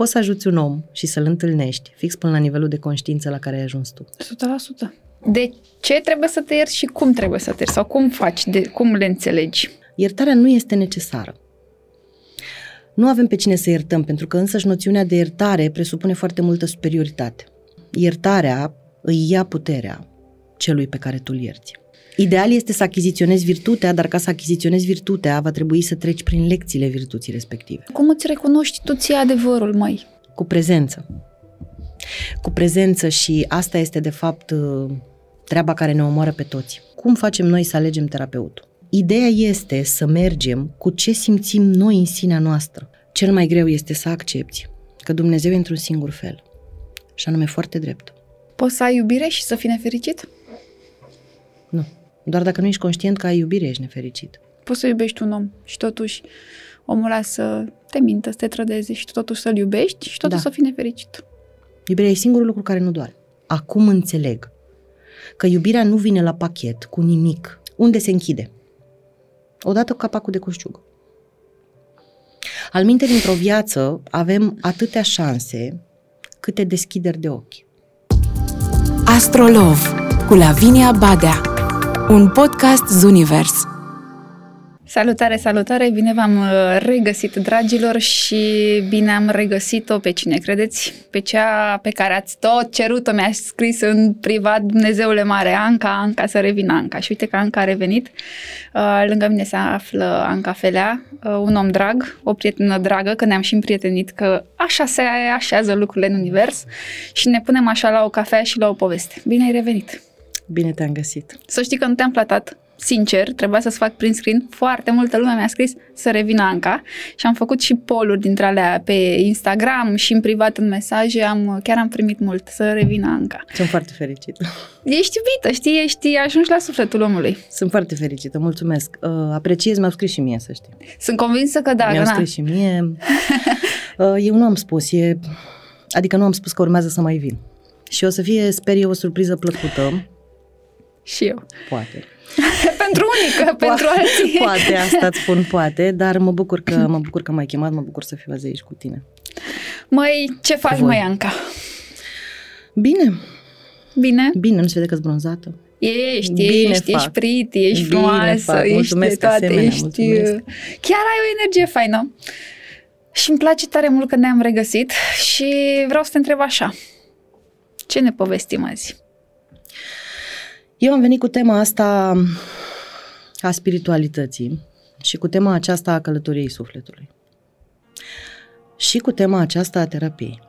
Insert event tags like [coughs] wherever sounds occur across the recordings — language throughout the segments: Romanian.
poți să ajuți un om și să-l întâlnești fix până la nivelul de conștiință la care ai ajuns tu. 100%. De ce trebuie să te ierți și cum trebuie să te ierți? Sau cum faci? De, cum le înțelegi? Iertarea nu este necesară. Nu avem pe cine să iertăm, pentru că însăși noțiunea de iertare presupune foarte multă superioritate. Iertarea îi ia puterea celui pe care tu îl ierți. Ideal este să achiziționezi virtutea, dar ca să achiziționezi virtutea, va trebui să treci prin lecțiile virtuții respective. Cum îți recunoști tu ție adevărul, mai? Cu prezență. Cu prezență și asta este, de fapt, treaba care ne omoară pe toți. Cum facem noi să alegem terapeutul? Ideea este să mergem cu ce simțim noi în sinea noastră. Cel mai greu este să accepti că Dumnezeu e într-un singur fel, și anume foarte drept. Poți să ai iubire și să fii nefericit? Nu. Doar dacă nu ești conștient că ai iubire, ești nefericit. Poți să iubești un om și totuși omul ăla să te mintă, să te trădeze și totuși să-l iubești și totuși da. să fii nefericit. Iubirea e singurul lucru care nu doare. Acum înțeleg că iubirea nu vine la pachet cu nimic. Unde se închide? Odată cu capacul de coșciug. Al minte, dintr-o viață avem atâtea șanse câte deschideri de ochi. Astrolov cu Lavinia Badea Un podcast Zunivers Salutare, salutare! Bine v-am uh, regăsit, dragilor, și bine am regăsit-o pe cine credeți? Pe cea pe care ați tot cerut-o, mi-a scris în privat Dumnezeule Mare, Anca, Anca, să revină Anca. Și uite că Anca a revenit. Uh, lângă mine se află Anca Felea, uh, un om drag, o prietenă dragă, că ne-am și împrietenit, că așa se așează lucrurile în univers și ne punem așa la o cafea și la o poveste. Bine ai revenit! Bine te-am găsit! Să știi că nu te-am platat sincer, trebuia să-ți fac prin screen, foarte multă lume mi-a scris să revină Anca și am făcut și poluri dintre alea pe Instagram și în privat în mesaje, am, chiar am primit mult să revină Anca. Sunt foarte fericită. Ești iubită, știi, ești, ajungi la sufletul omului. Sunt foarte fericită, mulțumesc. Uh, apreciez, mi-au scris și mie, să știi. Sunt convinsă că da. Mi-au că scris și mie. [laughs] uh, eu nu am spus, e... adică nu am spus că urmează să mai vin. Și o să fie, sper eu, o surpriză plăcută. Și eu. Poate. [laughs] pentru unii, că pentru alții. [laughs] Poate, asta îți spun poate, dar mă bucur că mă bucur că m-ai chemat, mă bucur să fiu azi aici cu tine. Măi, ce faci, mai Anca? Bine. Bine? Bine, nu se vede că bronzată. Ești, Bine ești, fac. ești pretty, ești Bine frumoasă, fac. ești de toate, asemenea, ești... Mulțumesc. Chiar ai o energie faină. Și îmi place tare mult că ne-am regăsit și vreau să te întreb așa. Ce ne povestim azi? Eu am venit cu tema asta a spiritualității și cu tema aceasta a călătoriei sufletului. Și cu tema aceasta a terapiei.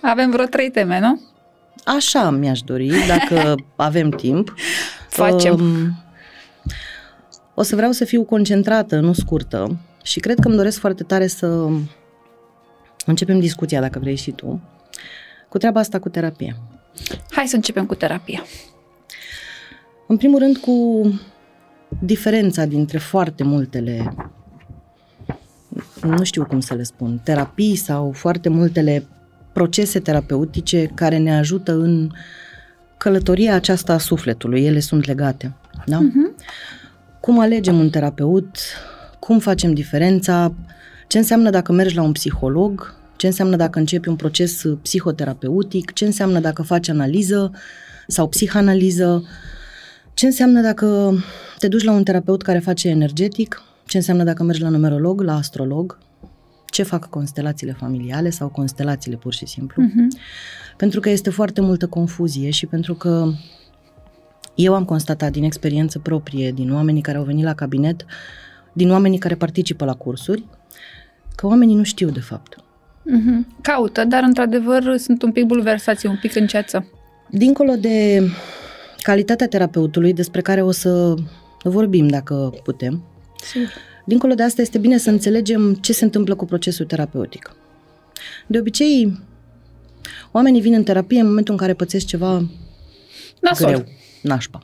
Avem vreo trei teme, nu? Așa mi-aș dori, dacă [laughs] avem timp. Facem. Um, o să vreau să fiu concentrată, nu scurtă, și cred că îmi doresc foarte tare să începem discuția, dacă vrei și tu, cu treaba asta cu terapie. Hai să începem cu terapia. În primul rând cu diferența dintre foarte multele, nu știu cum să le spun, terapii sau foarte multele procese terapeutice care ne ajută în călătoria aceasta a sufletului. Ele sunt legate. Da? Uh-huh. Cum alegem un terapeut? Cum facem diferența? Ce înseamnă dacă mergi la un psiholog? Ce înseamnă dacă începi un proces psihoterapeutic? Ce înseamnă dacă faci analiză sau psihanaliză? Ce înseamnă dacă te duci la un terapeut care face energetic? Ce înseamnă dacă mergi la numerolog, la astrolog? Ce fac constelațiile familiale sau constelațiile pur și simplu? Uh-huh. Pentru că este foarte multă confuzie și pentru că eu am constatat din experiență proprie, din oamenii care au venit la cabinet, din oamenii care participă la cursuri, că oamenii nu știu de fapt. Uh-huh. Caută, dar într-adevăr sunt un pic bulversați, un pic în ceață. Dincolo de calitatea terapeutului, despre care o să vorbim dacă putem. Sigur. Dincolo de asta, este bine să înțelegem ce se întâmplă cu procesul terapeutic. De obicei, oamenii vin în terapie în momentul în care pățesc ceva Nasol. greu, nașpa.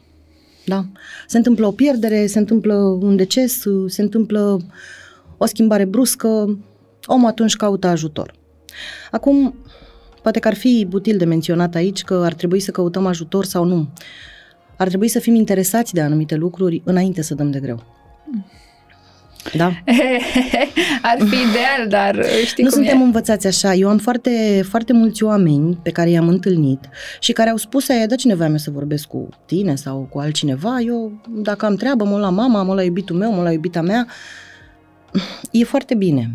Da? Se întâmplă o pierdere, se întâmplă un deces, se întâmplă o schimbare bruscă, omul atunci caută ajutor. Acum, poate că ar fi util de menționat aici că ar trebui să căutăm ajutor sau nu ar trebui să fim interesați de anumite lucruri înainte să dăm de greu. Da? [laughs] Ar fi ideal, dar știi Nu cum suntem e. învățați așa. Eu am foarte, foarte mulți oameni pe care i-am întâlnit și care au spus aia, da cineva meu să vorbesc cu tine sau cu altcineva, eu dacă am treabă, mă la mama, mă la iubitul meu, mă la iubita mea. E foarte bine.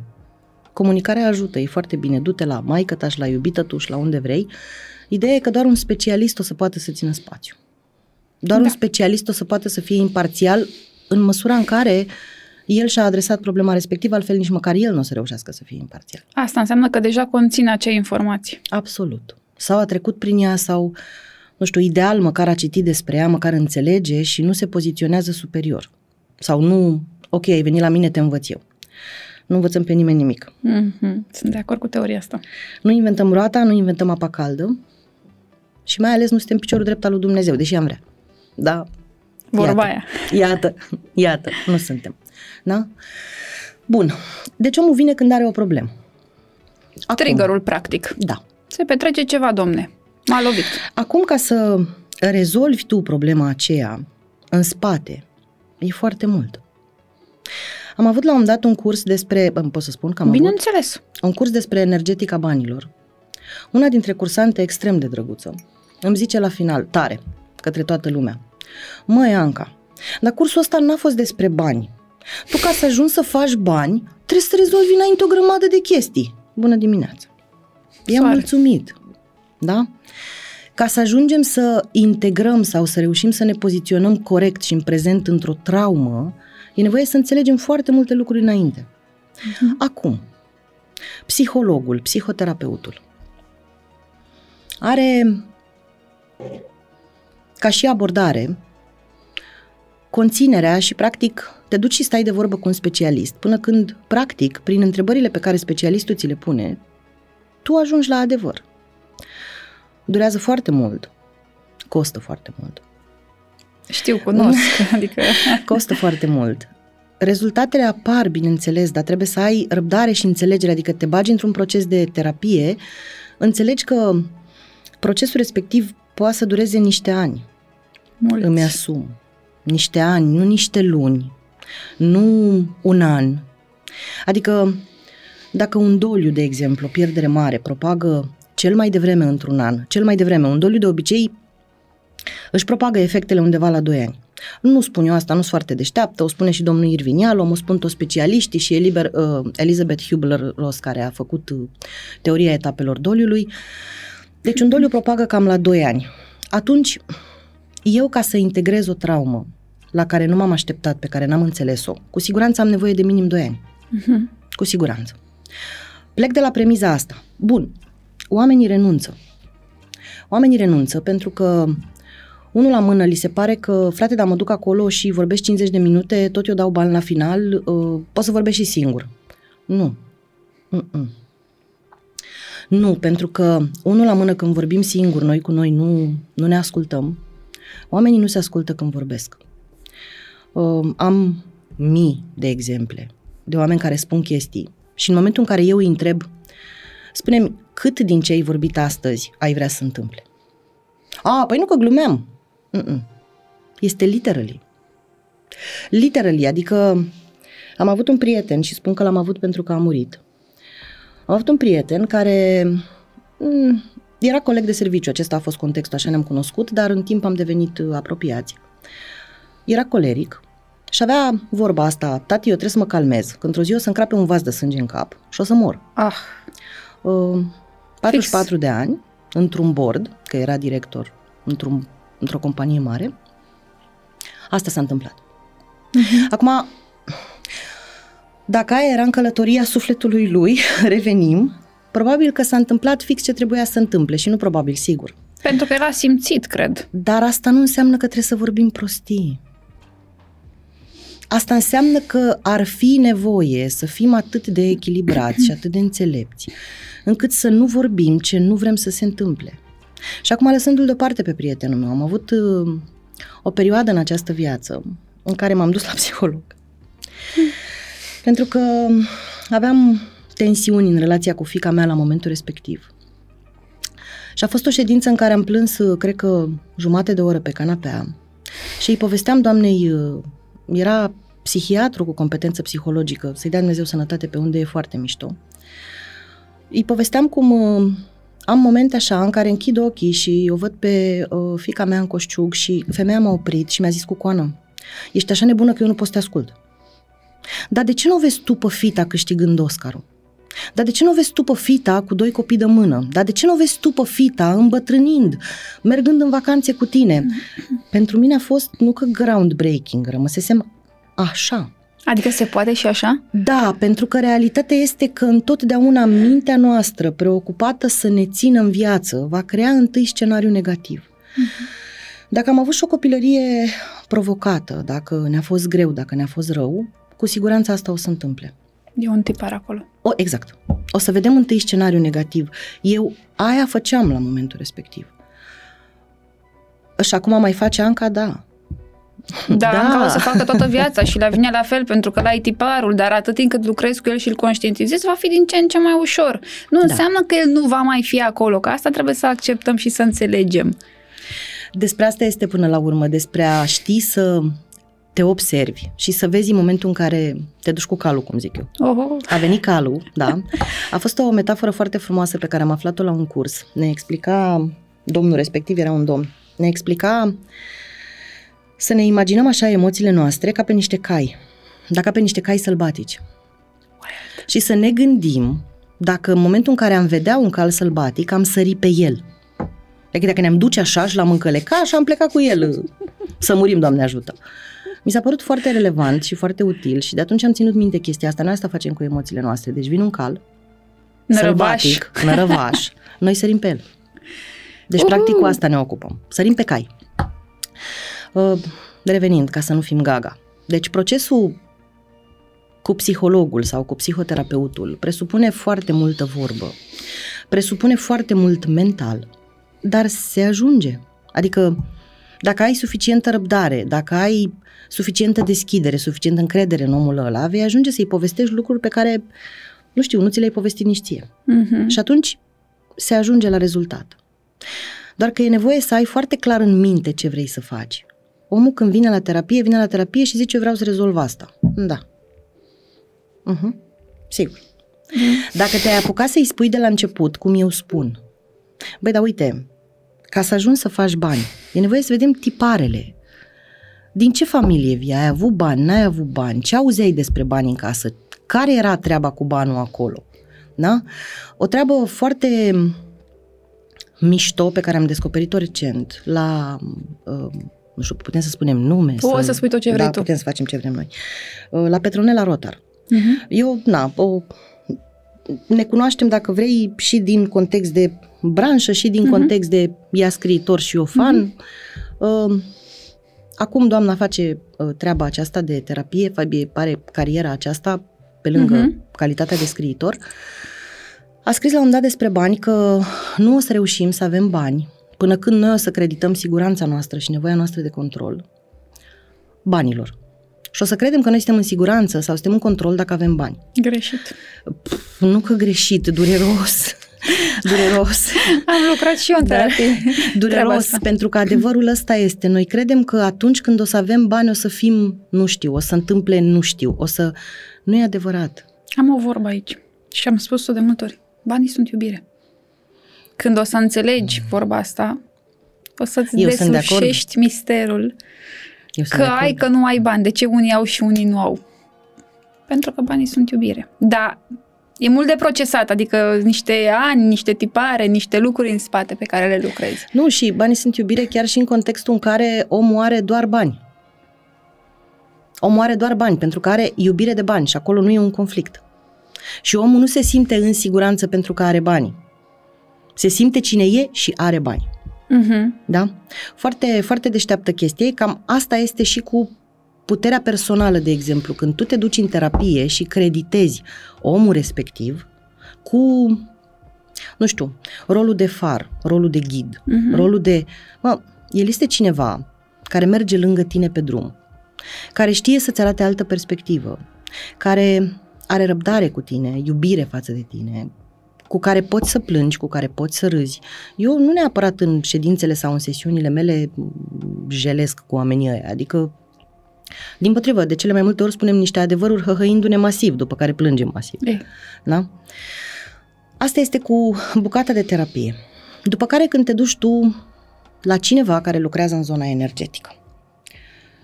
Comunicarea ajută, e foarte bine. Du-te la maică ta și la iubită tu și la unde vrei. Ideea e că doar un specialist o să poată să țină spațiu. Doar Da. un specialist o să poată să fie imparțial în măsura în care el și-a adresat problema respectivă, altfel nici măcar el nu o să reușească să fie imparțial. Asta înseamnă că deja conține acea informație. Absolut. Sau a trecut prin ea sau, nu știu, ideal măcar a citit despre ea, măcar înțelege și nu se poziționează superior. Sau nu, ok, ai venit la mine, te învăț eu. Nu învățăm pe nimeni nimic. Mm-hmm. Sunt de acord cu teoria asta. Nu inventăm roata, nu inventăm apa caldă și mai ales nu suntem piciorul drept al lui Dumnezeu, deși am vrea. Da? Vorba iată, aia. Iată, iată, nu suntem. Da? Bun. Deci omul vine când are o problemă. Acum, Triggerul, practic. Da. Se petrece ceva, domne. M-a lovit. Acum, ca să rezolvi tu problema aceea în spate, e foarte mult. Am avut la un dat un curs despre, bă, pot să spun că am avut Bineînțeles. un curs despre energetica banilor. Una dintre cursante extrem de drăguță îmi zice la final, tare, către toată lumea, măi Anca, dar cursul ăsta n-a fost despre bani. Tu ca să ajungi să faci bani, trebuie să rezolvi înainte o grămadă de chestii. Bună dimineața! I-am Soare. mulțumit. Da? Ca să ajungem să integrăm sau să reușim să ne poziționăm corect și în prezent într-o traumă, e nevoie să înțelegem foarte multe lucruri înainte. Acum, psihologul, psihoterapeutul, are ca și abordare conținerea și practic te duci și stai de vorbă cu un specialist până când practic prin întrebările pe care specialistul ți le pune tu ajungi la adevăr. Durează foarte mult, costă foarte mult. Știu, cunosc. [laughs] adică... Costă foarte mult. Rezultatele apar, bineînțeles, dar trebuie să ai răbdare și înțelegere, adică te bagi într-un proces de terapie, înțelegi că procesul respectiv poate să dureze niște ani. Mulți. Îmi asum. Niște ani, nu niște luni, nu un an. Adică, dacă un doliu, de exemplu, o pierdere mare, propagă cel mai devreme într-un an, cel mai devreme, un doliu de obicei își propagă efectele undeva la 2 ani. Nu spun eu asta, nu sunt foarte deșteaptă, o spune și domnul Irvinial, o spun toți specialiștii și Eliber, uh, Elizabeth Hubler-Ross, care a făcut uh, teoria etapelor doliului. Deci un doliu propagă cam la 2 ani. Atunci, eu ca să integrez o traumă la care nu m-am așteptat, pe care n-am înțeles-o, cu siguranță am nevoie de minim 2 ani. Mhm. Cu siguranță. Plec de la premiza asta. Bun, oamenii renunță. Oamenii renunță pentru că unul la mână li se pare că, frate, dar mă duc acolo și vorbesc 50 de minute, tot eu dau bani la final, uh, pot să vorbesc și singur. Nu. Mm-mm. Nu, pentru că unul la mână când vorbim singur, noi cu noi nu, nu ne ascultăm. Oamenii nu se ascultă când vorbesc. Uh, am mii de exemple de oameni care spun chestii și în momentul în care eu îi întreb, spune-mi cât din ce ai vorbit astăzi ai vrea să întâmple? A, păi nu că glumeam. Mm-mm. Este literally. Literally, adică am avut un prieten și spun că l-am avut pentru că a murit. Am avut un prieten care mm, era coleg de serviciu, acesta a fost contextul, așa ne-am cunoscut, dar în timp am devenit uh, apropiați. Era coleric și avea vorba asta, tati, eu trebuie să mă calmez, că într-o zi o să încrape un vas de sânge în cap și o să mor. Ah, Uh, 44 de ani, într-un board, că era director într-un, într-o companie mare. Asta s-a întâmplat. Acum, dacă aia era în călătoria sufletului lui, [laughs] revenim, probabil că s-a întâmplat fix ce trebuia să întâmple și nu probabil, sigur. pentru că era simțit, cred. Dar asta nu înseamnă că trebuie să vorbim prostii. Asta înseamnă că ar fi nevoie să fim atât de echilibrați și atât de înțelepți, încât să nu vorbim ce nu vrem să se întâmple. Și acum, lăsându-l deoparte pe prietenul meu, am avut uh, o perioadă în această viață în care m-am dus la psiholog. Pentru că aveam tensiuni în relația cu fica mea la momentul respectiv. Și a fost o ședință în care am plâns, uh, cred că, jumate de oră pe canapea și îi povesteam doamnei, uh, era psihiatru cu competență psihologică, să-i dea Dumnezeu sănătate pe unde e foarte mișto. Îi povesteam cum uh, am momente așa în care închid ochii și o văd pe uh, fica mea în coșciug și femeia m-a oprit și mi-a zis cu coană, ești așa nebună că eu nu pot să te ascult. Dar de ce nu o vezi tu pe fita câștigând Oscarul? Dar de ce nu o vezi tu pe fita cu doi copii de mână? Dar de ce nu o vezi tu pe fita îmbătrânind, mergând în vacanțe cu tine? Pentru mine a fost nu că groundbreaking, rămăsesem așa. Adică se poate și așa? Da, pentru că realitatea este că întotdeauna mintea noastră, preocupată să ne țină în viață, va crea întâi scenariu negativ. Uh-huh. Dacă am avut și o copilărie provocată, dacă ne-a fost greu, dacă ne-a fost rău, cu siguranță asta o să întâmple. E un tipar acolo. O, exact. O să vedem întâi scenariu negativ. Eu aia făceam la momentul respectiv. Și acum mai face Anca, da. Da, da. Anca o să [laughs] facă toată viața și la vine la fel pentru că la ai tiparul, dar atât timp cât lucrezi cu el și îl conștientizezi, va fi din ce în ce mai ușor. Nu da. înseamnă că el nu va mai fi acolo, că asta trebuie să acceptăm și să înțelegem. Despre asta este până la urmă, despre a ști să te observi și să vezi în momentul în care te duci cu calul, cum zic eu. Oho. A venit calul, da. A fost o metaforă foarte frumoasă pe care am aflat-o la un curs. Ne explica, domnul respectiv era un domn, ne explica să ne imaginăm așa emoțiile noastre ca pe niște cai, dar ca pe niște cai sălbatici. Și să ne gândim dacă în momentul în care am vedea un cal sălbatic, am sări pe el. Adică dacă ne-am duce așa și l-am încăleca și am plecat cu el [laughs] să murim, Doamne ajută. Mi s-a părut foarte relevant și foarte util și de atunci am ținut minte chestia asta. Noi asta facem cu emoțiile noastre. Deci vine un cal, nărăvaș, sălbatic, nărăvaș, [laughs] noi sărim pe el. Deci, uh-huh. practic, cu asta ne ocupăm. Sărim pe cai. Uh, revenind, ca să nu fim gaga. Deci, procesul cu psihologul sau cu psihoterapeutul presupune foarte multă vorbă, presupune foarte mult mental, dar se ajunge. Adică, dacă ai suficientă răbdare, dacă ai suficientă deschidere, suficientă încredere în omul ăla, vei ajunge să-i povestești lucruri pe care, nu știu, nu ți le-ai povestit nici ție. Uh-huh. Și atunci se ajunge la rezultat. Doar că e nevoie să ai foarte clar în minte ce vrei să faci. Omul când vine la terapie, vine la terapie și zice, eu vreau să rezolv asta. Da. Uh-huh. Sigur. Uh-huh. Dacă te-ai apucat să-i spui de la început, cum eu spun, băi, dar uite, ca să ajungi să faci bani, e nevoie să vedem tiparele, din ce familie vii? Ai avut bani? N-ai avut bani? Ce auzeai despre bani în casă? Care era treaba cu banul acolo? Da? O treabă foarte mișto pe care am descoperit-o recent la, uh, nu știu, putem să spunem nume. O să, să spui tot ce vrei da, tu. putem să facem ce vrem noi. Uh, la Petronela Rotar. Uh-huh. Eu, na, o, ne cunoaștem, dacă vrei, și din context de branșă și din uh-huh. context de ea scriitor și eu fan. Uh-huh. Uh, Acum doamna face uh, treaba aceasta de terapie, pare cariera aceasta pe lângă uh-huh. calitatea de scriitor. A scris la un dat despre bani că nu o să reușim să avem bani până când noi o să credităm siguranța noastră și nevoia noastră de control banilor. Și o să credem că noi suntem în siguranță sau suntem în control dacă avem bani. Greșit. Pff, nu că greșit, dureros. [laughs] dureros. Am lucrat și eu în da. terapie. Dureros, pentru că adevărul ăsta este. Noi credem că atunci când o să avem bani o să fim, nu știu, o să întâmple nu știu, o să... Nu e adevărat. Am o vorbă aici și am spus-o de multe ori. Banii sunt iubire. Când o să înțelegi vorba asta, o să-ți Eu deslușești de misterul Eu că ai, că nu ai bani. De ce unii au și unii nu au? Pentru că banii sunt iubire. Da, E mult de procesat, adică niște ani, niște tipare, niște lucruri în spate pe care le lucrezi. Nu, și banii sunt iubire chiar și în contextul în care omul are doar bani. Omul are doar bani, pentru că are iubire de bani și acolo nu e un conflict. Și omul nu se simte în siguranță pentru că are bani. Se simte cine e și are bani. Uh-huh. Da? Foarte, foarte deșteaptă chestie. Cam asta este și cu puterea personală, de exemplu, când tu te duci în terapie și creditezi omul respectiv cu, nu știu, rolul de far, rolul de ghid, uh-huh. rolul de... Mă, el este cineva care merge lângă tine pe drum, care știe să-ți arate altă perspectivă, care are răbdare cu tine, iubire față de tine, cu care poți să plângi, cu care poți să râzi. Eu nu neapărat în ședințele sau în sesiunile mele jelesc cu oamenii ăia, adică Din potrivă, de cele mai multe ori spunem niște adevăruri hăhăindu-ne masiv, după care plângem masiv. E. Da? Asta este cu bucata de terapie. După care când te duci tu la cineva care lucrează în zona energetică,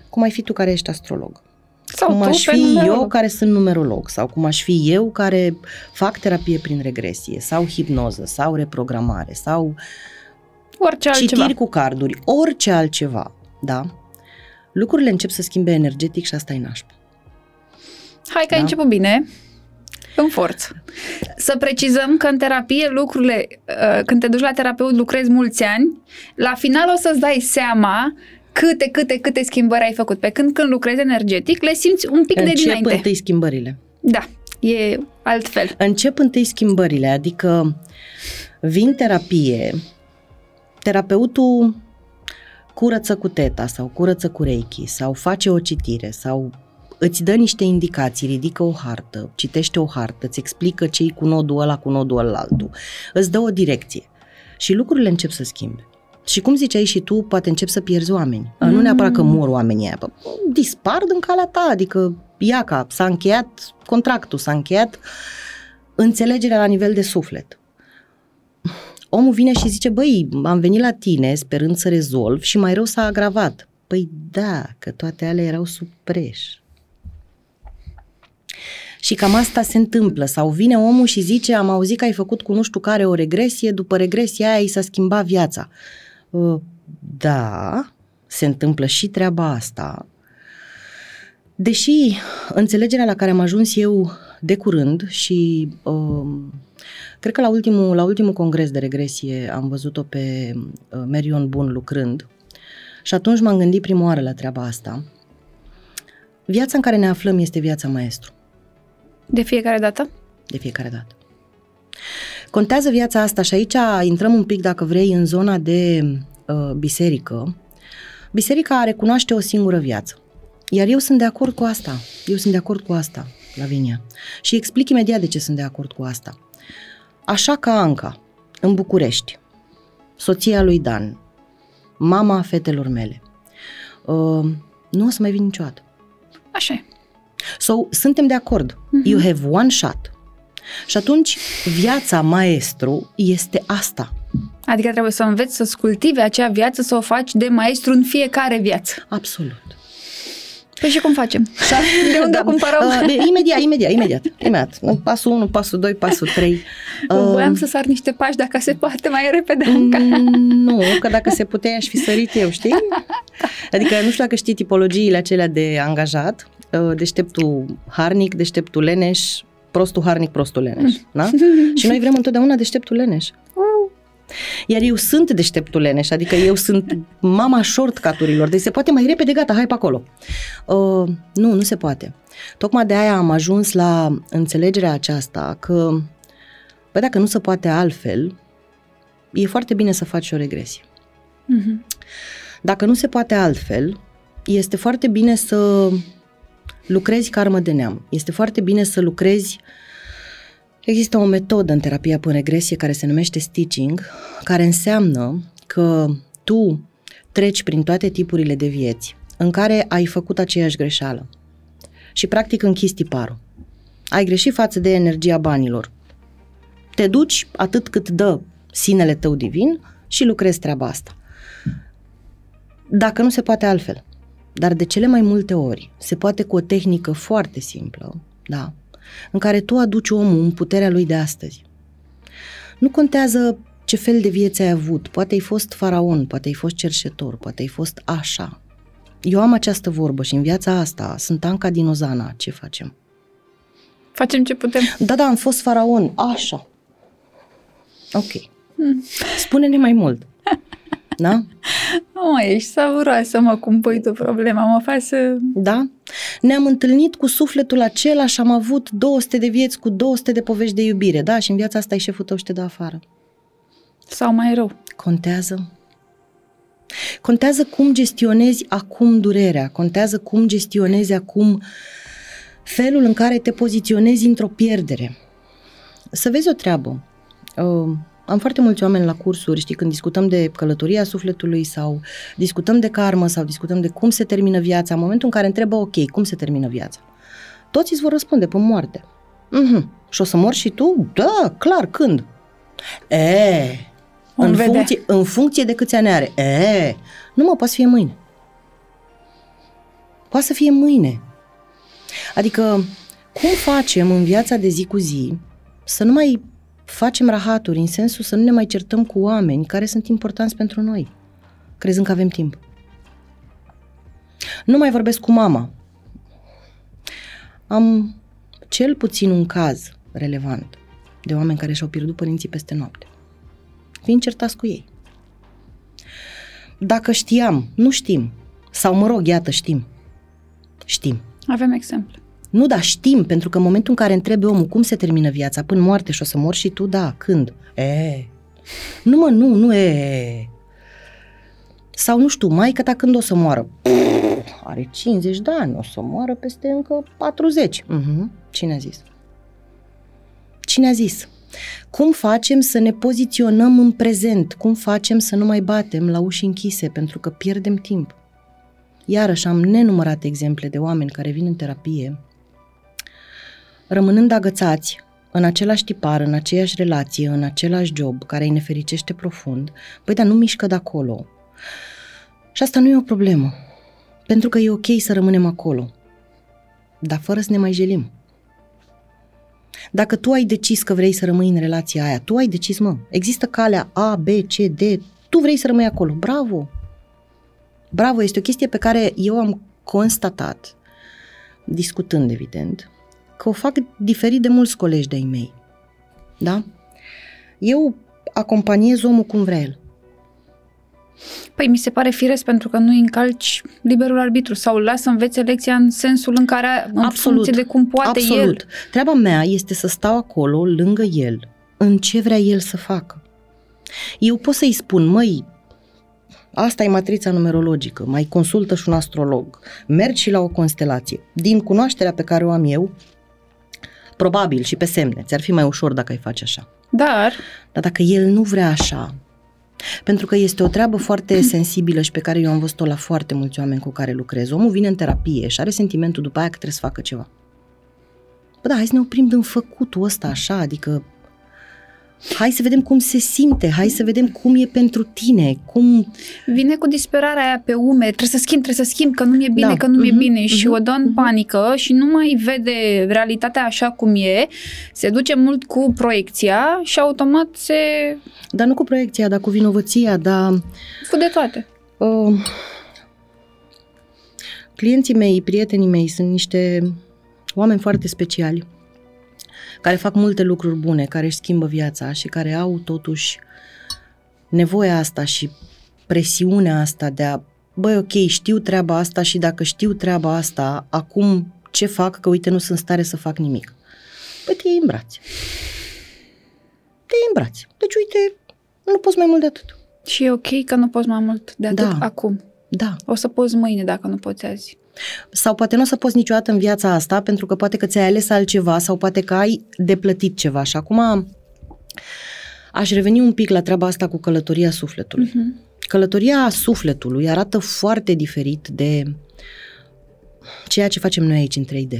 cum ai fi tu care ești astrolog, Sau cum tu aș pe fi numerolog. eu care sunt numerolog sau cum aș fi eu care fac terapie prin regresie sau hipnoză sau reprogramare sau Orice altceva. citiri cu carduri, orice altceva, da? Lucrurile încep să schimbe energetic și asta e nașpa. Hai că Da. ai început bine. În forță. Să precizăm că în terapie lucrurile, uh, când te duci la terapeut, lucrezi mulți ani, la final o să-ți dai seama câte, câte, câte schimbări ai făcut. Pe când când lucrezi energetic, le simți un pic de Încep dinainte. întâi schimbările. Da, e altfel. Încep întâi schimbările, adică vin terapie, terapeutul curăță cu teta sau curăță cu reiki sau face o citire sau îți dă niște indicații, ridică o hartă, citește o hartă, îți explică ce cu nodul ăla, cu nodul ăla altul, îți dă o direcție și lucrurile încep să schimbe. Și cum ziceai și tu, poate încep să pierzi oameni. Mm. Nu neapărat că mor oamenii aia, bă, dispar din calea ta, adică iaca, s-a încheiat contractul, s-a încheiat înțelegerea la nivel de suflet. Omul vine și zice, băi, am venit la tine sperând să rezolv și mai rău s-a agravat. Păi da, că toate alea erau sub preș. Și cam asta se întâmplă. Sau vine omul și zice, am auzit că ai făcut cu nu știu care o regresie, după regresia aia i s-a schimbat viața. Uh, Da, se întâmplă și treaba asta. Deși înțelegerea la care am ajuns eu de curând și um, cred că la ultimul, la ultimul congres de regresie am văzut-o pe uh, Merion Bun lucrând și atunci m-am gândit prima oară la treaba asta. Viața în care ne aflăm este viața maestru, De fiecare dată? de fiecare dată. Contează viața asta și aici intrăm un pic, dacă vrei, în zona de uh, biserică. Biserica recunoaște o singură viață. Iar eu sunt de acord cu asta. Eu sunt de acord cu asta, Lavinia. Și explic imediat de ce sunt de acord cu asta. Așa ca Anca, în București, soția lui Dan, mama fetelor mele, uh, nu o să mai vin niciodată. Așa e. So, suntem de acord. Uh-huh. You have one shot. Și atunci, viața maestru este asta. Adică trebuie să înveți să-ți cultive acea viață, să o faci de maestru în fiecare viață. Absolut. Păi și cum facem? [laughs] De unde Da, o cumpărăm? uh, de- imediat, imediat, imediat, imediat. Pasul 1, pasul 2, pasul 3. Uh, [laughs] Voiam să sar niște pași dacă se poate mai repede. Anca. Mm, Nu, că dacă se putea, aș fi sărit eu, știi? [laughs] Adică nu știu dacă știi tipologiile acelea de angajat, uh, deșteptul harnic, deșteptul leneș, prostul harnic, prostul leneș, da? [laughs] Și noi vrem întotdeauna deșteptul leneș. Iar eu sunt deșteptul leneș, adică eu sunt mama shortcut-urilor, deci se poate mai repede, gata, hai pe acolo. Uh, nu, nu se poate. Tocmai de aia am ajuns la înțelegerea aceasta că, bă, dacă nu se poate altfel, e foarte bine să faci o regresie. Mhm. Dacă nu se poate altfel, este foarte bine să lucrezi karmă de neam. Este foarte bine să lucrezi Există o metodă în terapia prin regresie care se numește stitching, care înseamnă că tu treci prin toate tipurile de vieți în care ai făcut aceeași greșeală și practic închizi tiparul. Ai greșit față de energia banilor. Te duci atât cât dă sinele tău divin și lucrezi treaba asta. Dacă nu se poate altfel. Dar de cele mai multe ori se poate cu o tehnică foarte simplă, da, în care tu aduci omul în puterea lui de astăzi. Nu contează ce fel de viață ai avut, poate ai fost faraon, poate ai fost cerșetor, poate ai fost așa. Eu am această vorbă și în viața asta sunt Anca din Ozana, ce facem? Facem ce putem. Da, da, am fost faraon, așa. Ok. Spune-ne mai mult. [laughs] Da? [laughs] Mă, ești savuroasă, mă, cum pui tu problema, mă faci să... Da? Ne-am întâlnit cu sufletul acela și am avut 200 de vieți cu 200 de povești de iubire, da? Și în viața asta e șeful tău și te dă afară. Sau mai rău. Contează? Contează cum gestionezi acum durerea, contează cum gestionezi acum felul în care te poziționezi într-o pierdere. Să vezi o treabă. Uh, Am foarte mulți oameni la cursuri, știi, când discutăm de călătoria sufletului sau discutăm de karmă sau discutăm de cum se termină viața, în momentul în care întrebă, ok, cum se termină viața? Toți îți vor răspunde pe moarte. Mhm. Și o să mor și tu? Da, clar, când? E, Vom în vedea. funcție, în funcție de câți ani are. E, nu mă, poate să fie mâine. Poate să fie mâine. Adică, cum facem în viața de zi cu zi să nu mai facem rahaturi, în sensul să nu ne mai certăm cu oameni care sunt importanți pentru noi, crezând că avem timp. Nu mai vorbesc cu mama. Am cel puțin un caz relevant de oameni care și-au pierdut părinții peste noapte. Fiind certați cu ei. Dacă știam, nu știm. Sau mă rog, iată, știm. Știm. Avem exemple. Nu, dar știm, pentru că în momentul în care întrebi omul cum se termină viața, până moarte și o să mor și tu, da, când? E. Nu mă, nu, nu e. Sau nu știu, maica ta când o să moară? Pff, are 50 de ani, o să moară peste încă 40. Mhm. Cine a zis? Cine a zis? Cum facem să ne poziționăm în prezent? Cum facem să nu mai batem la uși închise pentru că pierdem timp? Iarăși am nenumărate exemple de oameni care vin în terapie rămânând agățați în același tipar, în aceeași relație, în același job care îi nefericește profund, păi dar nu mișcă de acolo. Și asta nu e o problemă, pentru că e ok să rămânem acolo, dar fără să ne mai jelim. Dacă tu ai decis că vrei să rămâi în relația aia, tu ai decis, mă, există calea A, B, C, D, tu vrei să rămâi acolo, bravo! Bravo, este o chestie pe care eu am constatat, discutând evident, că o fac diferit de mulți colegi de-ai mei. Da? Eu acompaniez omul cum vrea el. Păi mi se pare firesc pentru că nu îi încalci liberul arbitru sau îl las să învețe lecția în sensul în care, în funcție de cum poate absolut. el. Treaba mea este să stau acolo, lângă el, în ce vrea el să facă. Eu pot să-i spun, măi, asta e matrița numerologică, mai consultă și un astrolog, mergi și la o constelație. Din cunoașterea pe care o am eu, probabil și pe semne, ți-ar fi mai ușor dacă ai face așa. Dar, Dar dacă el nu vrea așa, pentru că este o treabă foarte [clears throat] sensibilă și pe care eu am văzut-o la foarte mulți oameni cu care lucrez. Omul vine în terapie și are sentimentul după aia că trebuie să facă ceva. Bă, da, hai să ne oprim din făcutul ăsta așa, adică hai să vedem cum se simte, hai să vedem cum e pentru tine, cum... vine cu disperarea aia pe umeri, trebuie să schimb, trebuie să schimb, că nu mi-e bine, Da. că nu mi-e Mhm, bine și mhm, o dă în panică și nu mai vede realitatea așa cum e, se duce mult cu proiecția și automat se Dar nu cu proiecția, dar cu vinovăția, dar... cu de toate. Uh, clienții mei, prietenii mei sunt niște oameni foarte speciali care fac multe lucruri bune, care își schimbă viața și care au totuși nevoia asta și presiunea asta de a, băi, ok, știu treaba asta și dacă știu treaba asta, acum ce fac? Că uite, nu sunt în stare să fac nimic. Păi te iei în brațe. Te iei în brațe. Deci, uite, nu poți mai mult de atât. Și e ok că nu poți mai mult de atât Da. acum. Da, O să poți mâine dacă nu poți azi. Sau poate nu o să poți niciodată în viața asta, pentru că poate că ți-ai ales altceva sau poate că ai deplătit ceva. Și acum aș reveni un pic la treaba asta cu călătoria sufletului. Mhm. Călătoria sufletului arată foarte diferit de ceea ce facem noi aici în 3D.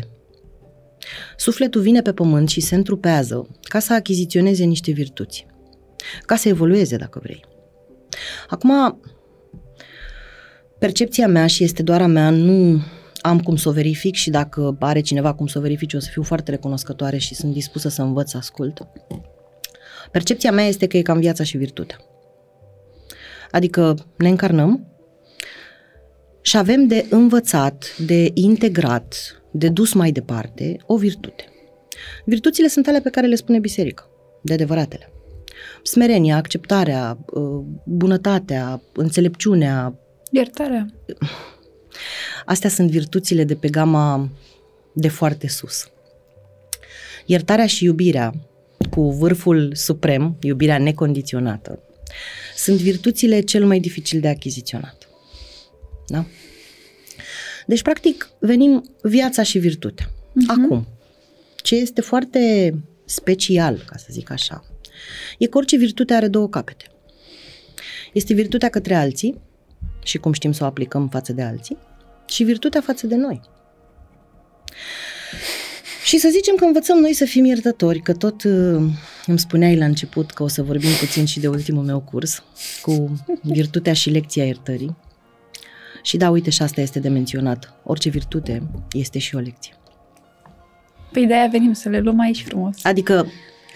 Sufletul vine pe pământ și se întrupează ca să achiziționeze niște virtuți, ca să evolueze, dacă vrei. Acum, percepția mea și este doar a mea, nu am cum să o verific și dacă are cineva cum să o verifice, o să fiu foarte recunoscătoare și sunt dispusă să învăț să ascult. Percepția mea este că e cam viața și virtutea. Adică ne încarnăm și avem de învățat, de integrat, de dus mai departe o virtute. Virtuțile sunt ale pe care le spune biserica, de adevăratele. Smerenia, acceptarea, uh, bunătatea, înțelepciunea, Iertarea. Astea sunt virtuțile de pe gama de foarte sus. Iertarea și iubirea, cu vârful suprem, iubirea necondiționată, sunt virtuțile cel mai dificil de achiziționat. Da? Deci, practic, venim viața și virtutea. Uh-huh. Acum, ce este foarte special, ca să zic așa, e că orice virtute are două capete. Este virtutea către alții și cum știm să o aplicăm față de alții și virtutea față de noi. Și să zicem că învățăm noi să fim iertători, că tot uh, îmi spuneai la început că o să vorbim puțin și de ultimul meu curs cu virtutea și lecția iertării. Și da, uite, și asta este de menționat. Orice virtute este și o lecție. Păi de-aia venim să le luăm aici frumos. Adică,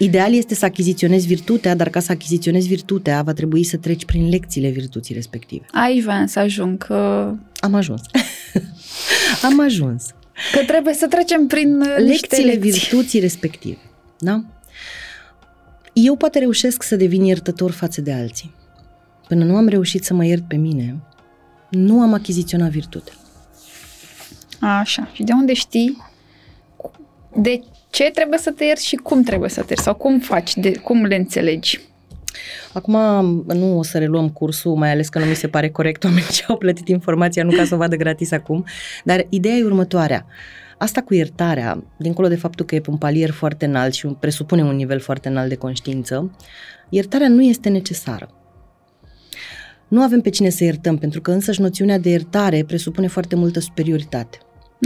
ideal este să achiziționezi virtutea, dar ca să achiziționezi virtutea, va trebui să treci prin lecțiile virtuții respective. Aici vreau să ajung, că... Am ajuns. [laughs] Am ajuns. Că trebuie să trecem prin uh, lecțiile lecții. virtuții respective. Da? Eu poate reușesc să devin iertător față de alții. Până nu am reușit să mă iert pe mine, nu am achiziționat virtute. Așa. Și de unde știi de ce trebuie să te ierți și cum trebuie să te ierți? Sau cum faci? De, cum le înțelegi? Acum nu o să reluăm cursul, mai ales că nu mi se pare corect oamenii ce au plătit informația, nu ca să o vadă gratis acum, dar ideea e următoarea. Asta cu iertarea, dincolo de faptul că e pe un palier foarte înalt și presupune un nivel foarte înalt de conștiință, iertarea nu este necesară. Nu avem pe cine să iertăm, pentru că însăși noțiunea de iertare presupune foarte multă superioritate.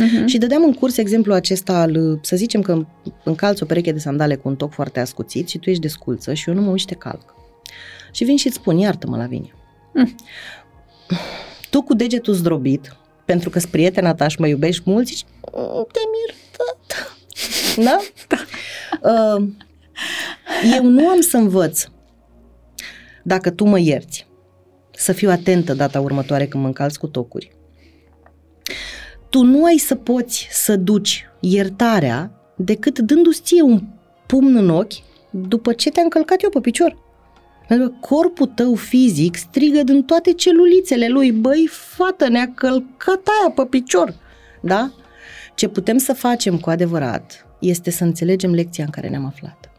Uh-huh. Și dădeam în curs exemplu acesta al, să zicem că încalți o pereche de sandale cu un toc foarte ascuțit și tu ești desculță și eu nu mă uit și te calc. Și vin și îți spun, iartă-mă la vine. Mm. Tu cu degetul zdrobit, pentru că-s prietena ta și mă iubești mult, zici, "Mm, te-am iertat. [laughs] Da? Uh, eu nu am să învăț dacă tu mă ierți. Să fiu atentă data următoare când mă încalți cu tocuri. Tu nu ai să poți să duci iertarea decât dându-ți ție un pumn în ochi după ce te-am încălcat eu pe picior. Pentru că corpul tău fizic strigă din toate celulițele lui, băi, fată, ne-a călcat aia pe picior. Da? Ce putem să facem cu adevărat este să înțelegem lecția în care ne-am aflat.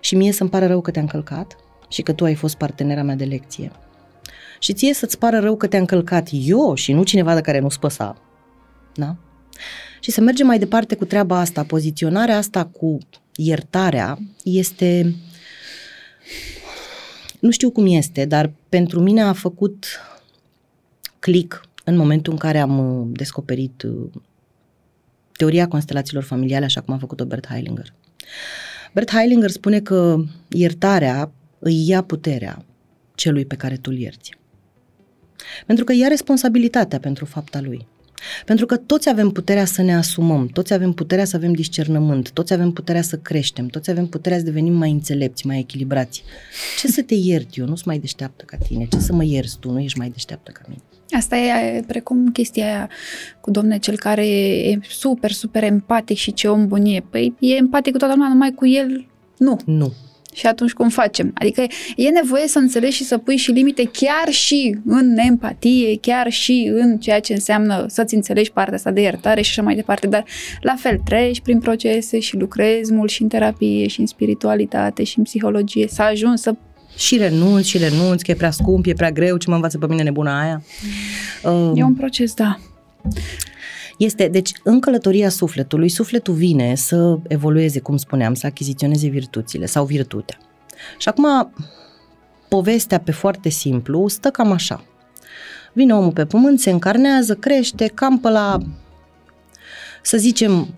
Și mie să-mi pară rău că te-am călcat și că tu ai fost partenera mea de lecție. Și ție să-ți pară rău că te-am călcat eu și nu cineva de care nu spăsa. Da? Și să mergem mai departe cu treaba asta. Poziționarea asta cu iertarea este nu știu cum este, dar pentru mine a făcut click în momentul în care am uh, descoperit uh, teoria constelațiilor familiale, așa cum a făcut-o Bert Heilinger. Bert Heilinger spune că iertarea îi ia puterea celui pe care tu îl ierți. Pentru că ia responsabilitatea pentru fapta lui. Pentru că toți avem puterea să ne asumăm, toți avem puterea să avem discernământ, toți avem puterea să creștem, toți avem puterea să devenim mai înțelepți, mai echilibrați. Ce să te iert eu? Nu sunt mai deșteaptă ca tine. Ce să mă ierți tu? Nu ești mai deșteaptă ca mine. Asta e precum chestia aia cu domne cel care e super, super empatic și ce om bun e. Păi e empatic cu toată lumea, numai cu el nu. Nu. Și atunci cum facem? Adică e nevoie să înțelegi și să pui și limite chiar și în empatie, chiar și în ceea ce înseamnă să-ți înțelegi partea asta de iertare și așa mai departe, dar la fel treci prin procese și lucrezi mult și în terapie și în spiritualitate și în psihologie, să ajungi să Și renunți, și renunți, că e prea scump, e prea greu, ce mă învață pe mine nebuna aia. Uh, E un proces, da. Este, deci, în călătoria sufletului, sufletul vine să evolueze, cum spuneam, să achiziționeze virtuțile sau virtutea. Și acum, povestea pe foarte simplu stă cam așa. Vine omul pe pământ, se încarnează, crește, cam pe la, să zicem,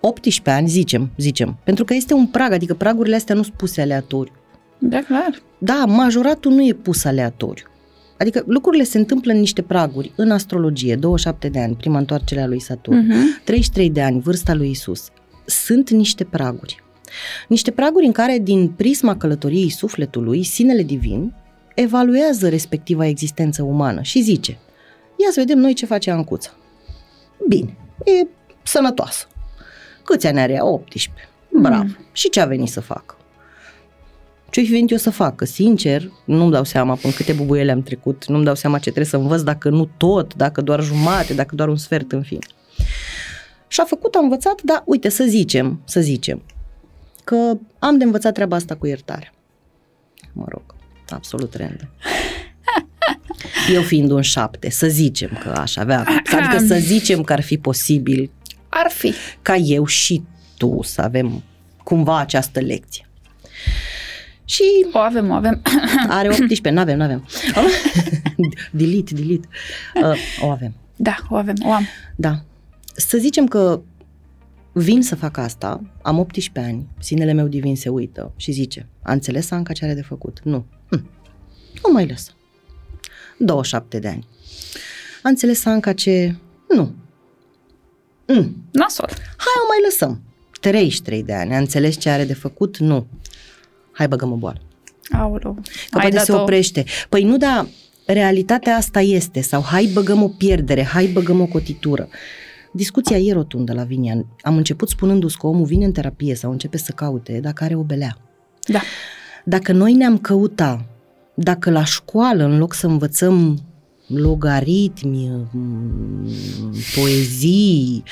18 ani, zicem, zicem. Pentru că este un prag, adică pragurile astea nu sunt puse aleatoriu. Da, clar. Da, majoratul nu e pus aleatoriu. Adică lucrurile se întâmplă în niște praguri. În astrologie, 27 de ani, prima întoarcere a lui Saturn, Mhm. 33 de ani, vârsta lui Isus. Sunt niște praguri. Niște praguri în care, din prisma călătoriei sufletului, sinele divin evaluează respectiva existență umană și zice Ia să vedem noi ce face Ancuța. Bine, e sănătoasă. Câți ani are ea? 18. Bravo. Mm. Și ce a venit să facă? Ce-o fi venit eu să fac? Că, sincer, nu-mi dau seama până câte bubuiele am trecut, nu-mi dau seama ce trebuie să învăț, dacă nu tot, dacă doar jumate, dacă doar un sfert, în fine. Și a făcut, a învățat, dar uite, să zicem, să zicem, că am de învățat treaba asta cu iertarea. Mă rog, absolut random. [laughs] Eu fiind un șapte, să zicem că aș avea, adică să zicem că ar fi posibil Ar fi. ca eu și tu să avem cumva această lecție. Și O avem, o avem. [coughs] are 18, nu avem, nu avem. delete, delete. Uh, o avem. Da, o avem, o am. Da. Să zicem că vin să fac asta, am 18 ani, sinele meu divin se uită și zice, a înțeles Anca ce are de făcut? Nu. Hm. Nu mai lăsă. 27 de ani. A înțeles Anca ce... Nu. Hm. Nasol. Hai o mai lăsăm. 33 de ani. A înțeles ce are de făcut? Nu. Hai băgăm o boală. Aoleu. Că poate se oprește. Păi nu, da, realitatea asta este. Sau hai băgăm o pierdere, hai băgăm o cotitură. Discuția e rotundă la Vinian. Am început spunându-ți că omul vine în terapie sau începe să caute dacă are o belea. Da. Dacă noi ne-am căuta, dacă la școală, în loc să învățăm logaritmi, m, poezii,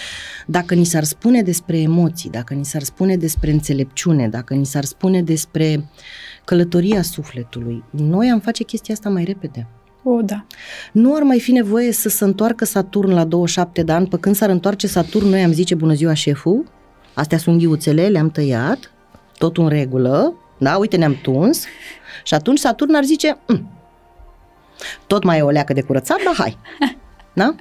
dacă ni s-ar spune despre emoții, dacă ni s-ar spune despre înțelepciune, dacă ni s-ar spune despre călătoria sufletului, noi am face chestia asta mai repede. O, da. Nu ar mai fi nevoie să se întoarcă Saturn la 27 de ani, pe când s-ar întoarce Saturn, noi am zice bună ziua șeful, astea sunt ghiuțele, le-am tăiat, tot în regulă, da, uite ne-am tuns și atunci Saturn ar zice, "Mm, tot mai e o leacă de curățat, dar hai. [laughs] Da?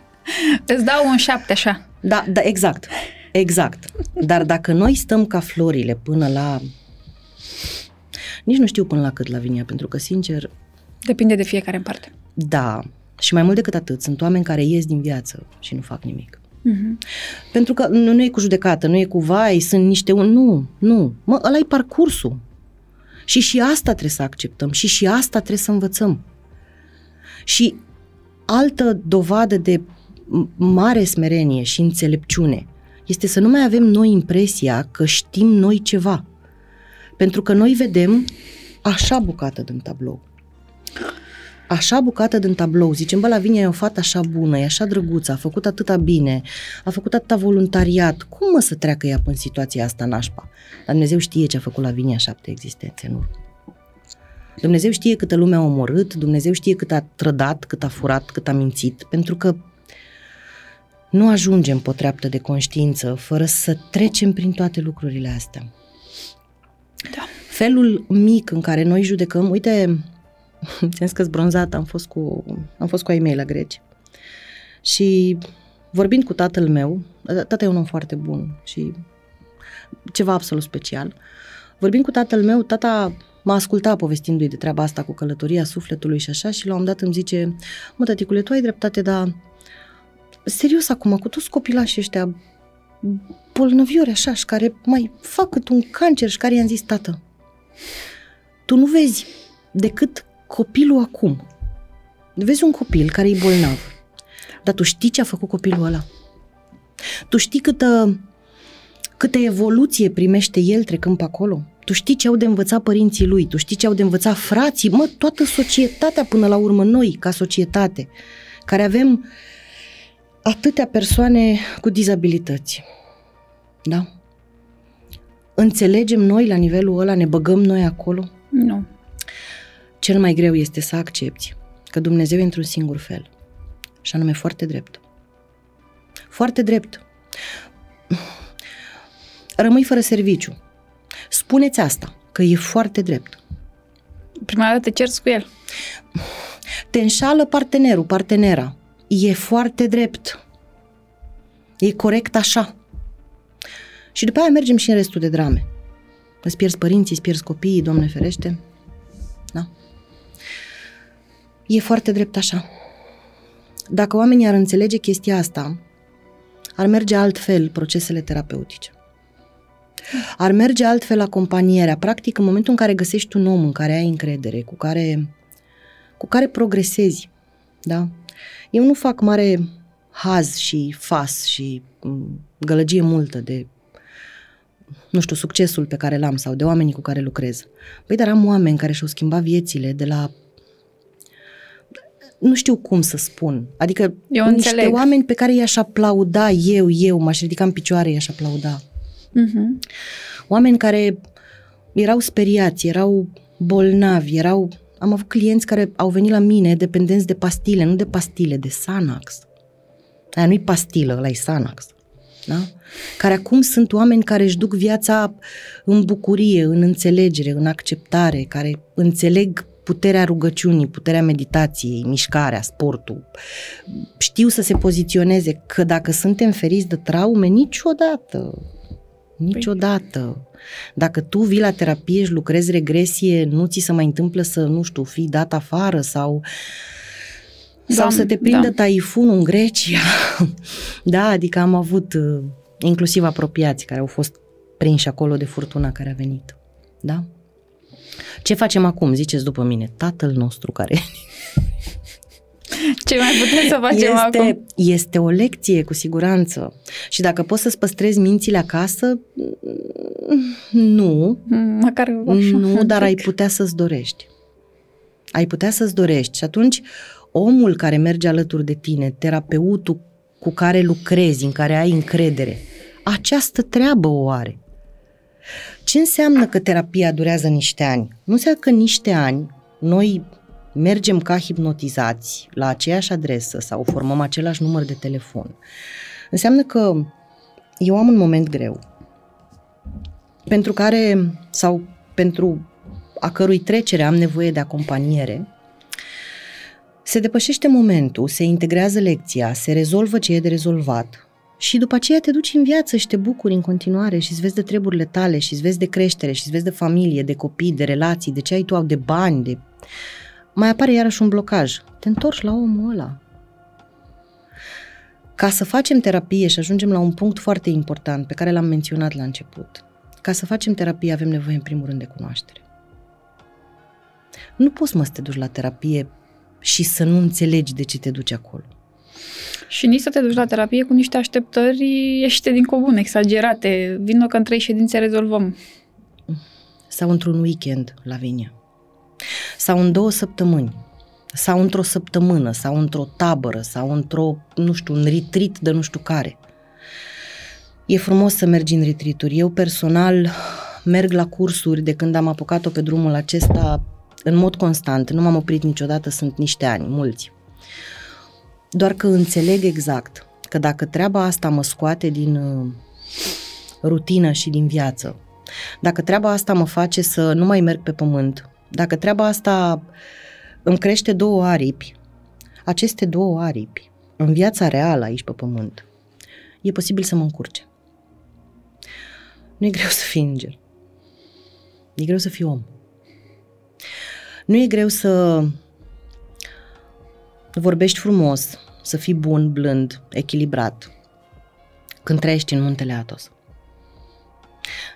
Îți dau un șapte așa. Da, da, exact. Exact. Dar dacă noi stăm ca florile până la... Nici nu știu până la cât la vinia, pentru că, sincer, Depinde de fiecare în parte. da. Și mai mult decât atât, sunt oameni care ies din viață și nu fac nimic. Mhm. Pentru că nu, nu e cu judecată, nu e cu vai, sunt niște... un- Nu, nu. Mă, ăla e parcursul. Și și asta trebuie să acceptăm și și asta trebuie să învățăm. Și altă dovadă de m- mare smerenie și înțelepciune este să nu mai avem noi impresia că știm noi ceva. Pentru că noi vedem așa bucată din tablou. Așa bucată din tablou. Zicem, bă, Lavinia e o fată așa bună, e așa drăguță, a făcut atâta bine, a făcut atâta voluntariat. Cum mă să treacă ea în situația asta nașpa? Dar Dumnezeu știe ce a făcut Lavinia șapte existențe în urmă. Dumnezeu știe câtă lume a omorât, Dumnezeu știe cât a trădat, cât a furat, cât a mințit, pentru că nu ajungem pe o treaptă de conștiință fără să trecem prin toate lucrurile astea. Da. Felul mic în care noi judecăm, uite, [laughs] ți-am scăs bronzat, am fost cu, am fost cu ai mei la greci și vorbind cu tatăl meu, tata e un om foarte bun și ceva absolut special, vorbind cu tatăl meu, tata m-a ascultat povestindu-i de treaba asta cu călătoria sufletului și așa și la un moment dat îmi zice, mă, tăticule, tu ai dreptate, dar serios acum, cu toți copilașii ăștia bolnăviori așa și care mai fac cât un cancer și care i-am zis, tată, tu nu vezi decât copilul acum. Vezi un copil care e bolnav, dar tu știi ce a făcut copilul ăla. Tu știi câtă, câtă evoluție primește el trecând pe acolo. Tu știi ce au de învățat părinții lui, tu știi ce au de învățat frații, mă, toată societatea până la urmă, noi ca societate, care avem atâtea persoane cu dizabilități. Da? Înțelegem noi la nivelul ăla, ne băgăm noi acolo? Nu. Cel mai greu este să accepti că Dumnezeu e într-un singur fel. Și anume foarte drept. Foarte drept. Rămâi fără serviciu. Spuneți asta, că e foarte drept. Prima dată te cerți cu el. Te înșală partenerul, partenera. E foarte drept. E corect așa. Și după aia mergem și în restul de drame. Îți pierzi părinții, îți pierzi copiii, Doamne ferește. Da? E foarte drept așa. Dacă oamenii ar înțelege chestia asta, ar merge altfel procesele terapeutice. Ar merge altfel acompanierea. Practic, în momentul în care găsești un om în care ai încredere, cu care, cu care progresezi, da? Eu nu fac mare haz și fas și m, gălăgie multă de nu știu, succesul pe care l-am sau de oamenii cu care lucrez. Păi, dar am oameni care și-au schimbat viețile de la nu știu cum să spun. Adică Eu niște înțeleg. oameni pe care i-aș aplauda eu, eu, m-aș ridica în picioare, i-aș aplauda. Mhm. Oameni care erau speriați, erau bolnavi, erau... Am avut clienți care au venit la mine dependenți de pastile, nu de pastile, de Xanax. Aia nu-i pastilă, ăla e Xanax. Da? Care acum sunt oameni care își duc viața în bucurie, în înțelegere, în acceptare, care înțeleg puterea rugăciunii, puterea meditației, mișcarea, sportul. Știu să se poziționeze că dacă suntem feriți de traume, niciodată, niciodată. Dacă tu vii la terapie și lucrezi regresie, nu ți se mai întâmplă să, nu știu, fii dat afară sau sau da, să te prindă da. taifunul în Grecia. [laughs] da, adică am avut uh, inclusiv apropiați care au fost prinși acolo de furtuna care a venit. Da? Ce facem acum, ziceți după mine? Tatăl nostru care... Ce mai putem să facem este, acum? Este o lecție, cu siguranță. Și dacă poți să-ți păstrezi mințile acasă, nu. Măcar Nu, dar ai putea să-ți dorești. Ai putea să-ți dorești. Și atunci, omul care merge alături de tine, terapeutul cu care lucrezi, în care ai încredere, această treabă o are. Ce înseamnă că terapia durează niște ani? Nu înseamnă că niște ani noi mergem ca hipnotizați la aceeași adresă sau formăm același număr de telefon. Înseamnă că eu am un moment greu pentru care sau pentru a cărui trecere am nevoie de acompaniere, se depășește momentul, se integrează lecția, se rezolvă ce e de rezolvat și după aceea te duci în viață și te bucuri în continuare și îți vezi de treburile tale și îți vezi de creștere și îți vezi de familie, de copii, de relații, de ce ai tu, de bani, de... Mai apare iarăși un blocaj. Te întorci la omul ăla. Ca să facem terapie și ajungem la un punct foarte important pe care l-am menționat la început. Ca să facem terapie avem nevoie în primul rând de cunoaștere. Nu poți mă să te duci la terapie și să nu înțelegi de ce te duci acolo. Și nici să te duci la terapie cu niște așteptări ieșite din comun, exagerate. Vino că în trei ședințe rezolvăm. Sau într-un weekend, la Vinia. Sau în două săptămâni. Sau într-o săptămână, sau într-o tabără, sau într-o, nu știu, un retreat de nu știu care. E frumos să mergi în retreat Eu personal merg la cursuri de când am apucat-o pe drumul acesta în mod constant. Nu m-am oprit niciodată, sunt niște ani, mulți. Doar că înțeleg exact că dacă treaba asta mă scoate din uh, rutină și din viață, dacă treaba asta mă face să nu mai merg pe pământ, dacă treaba asta îmi crește două aripi, aceste două aripi, în viața reală aici pe pământ, e posibil să mă încurce. Nu e greu să fii înger. E greu să fii om. Nu e greu să vorbești frumos, să fii bun, blând, echilibrat, când trăiești în muntele Atos.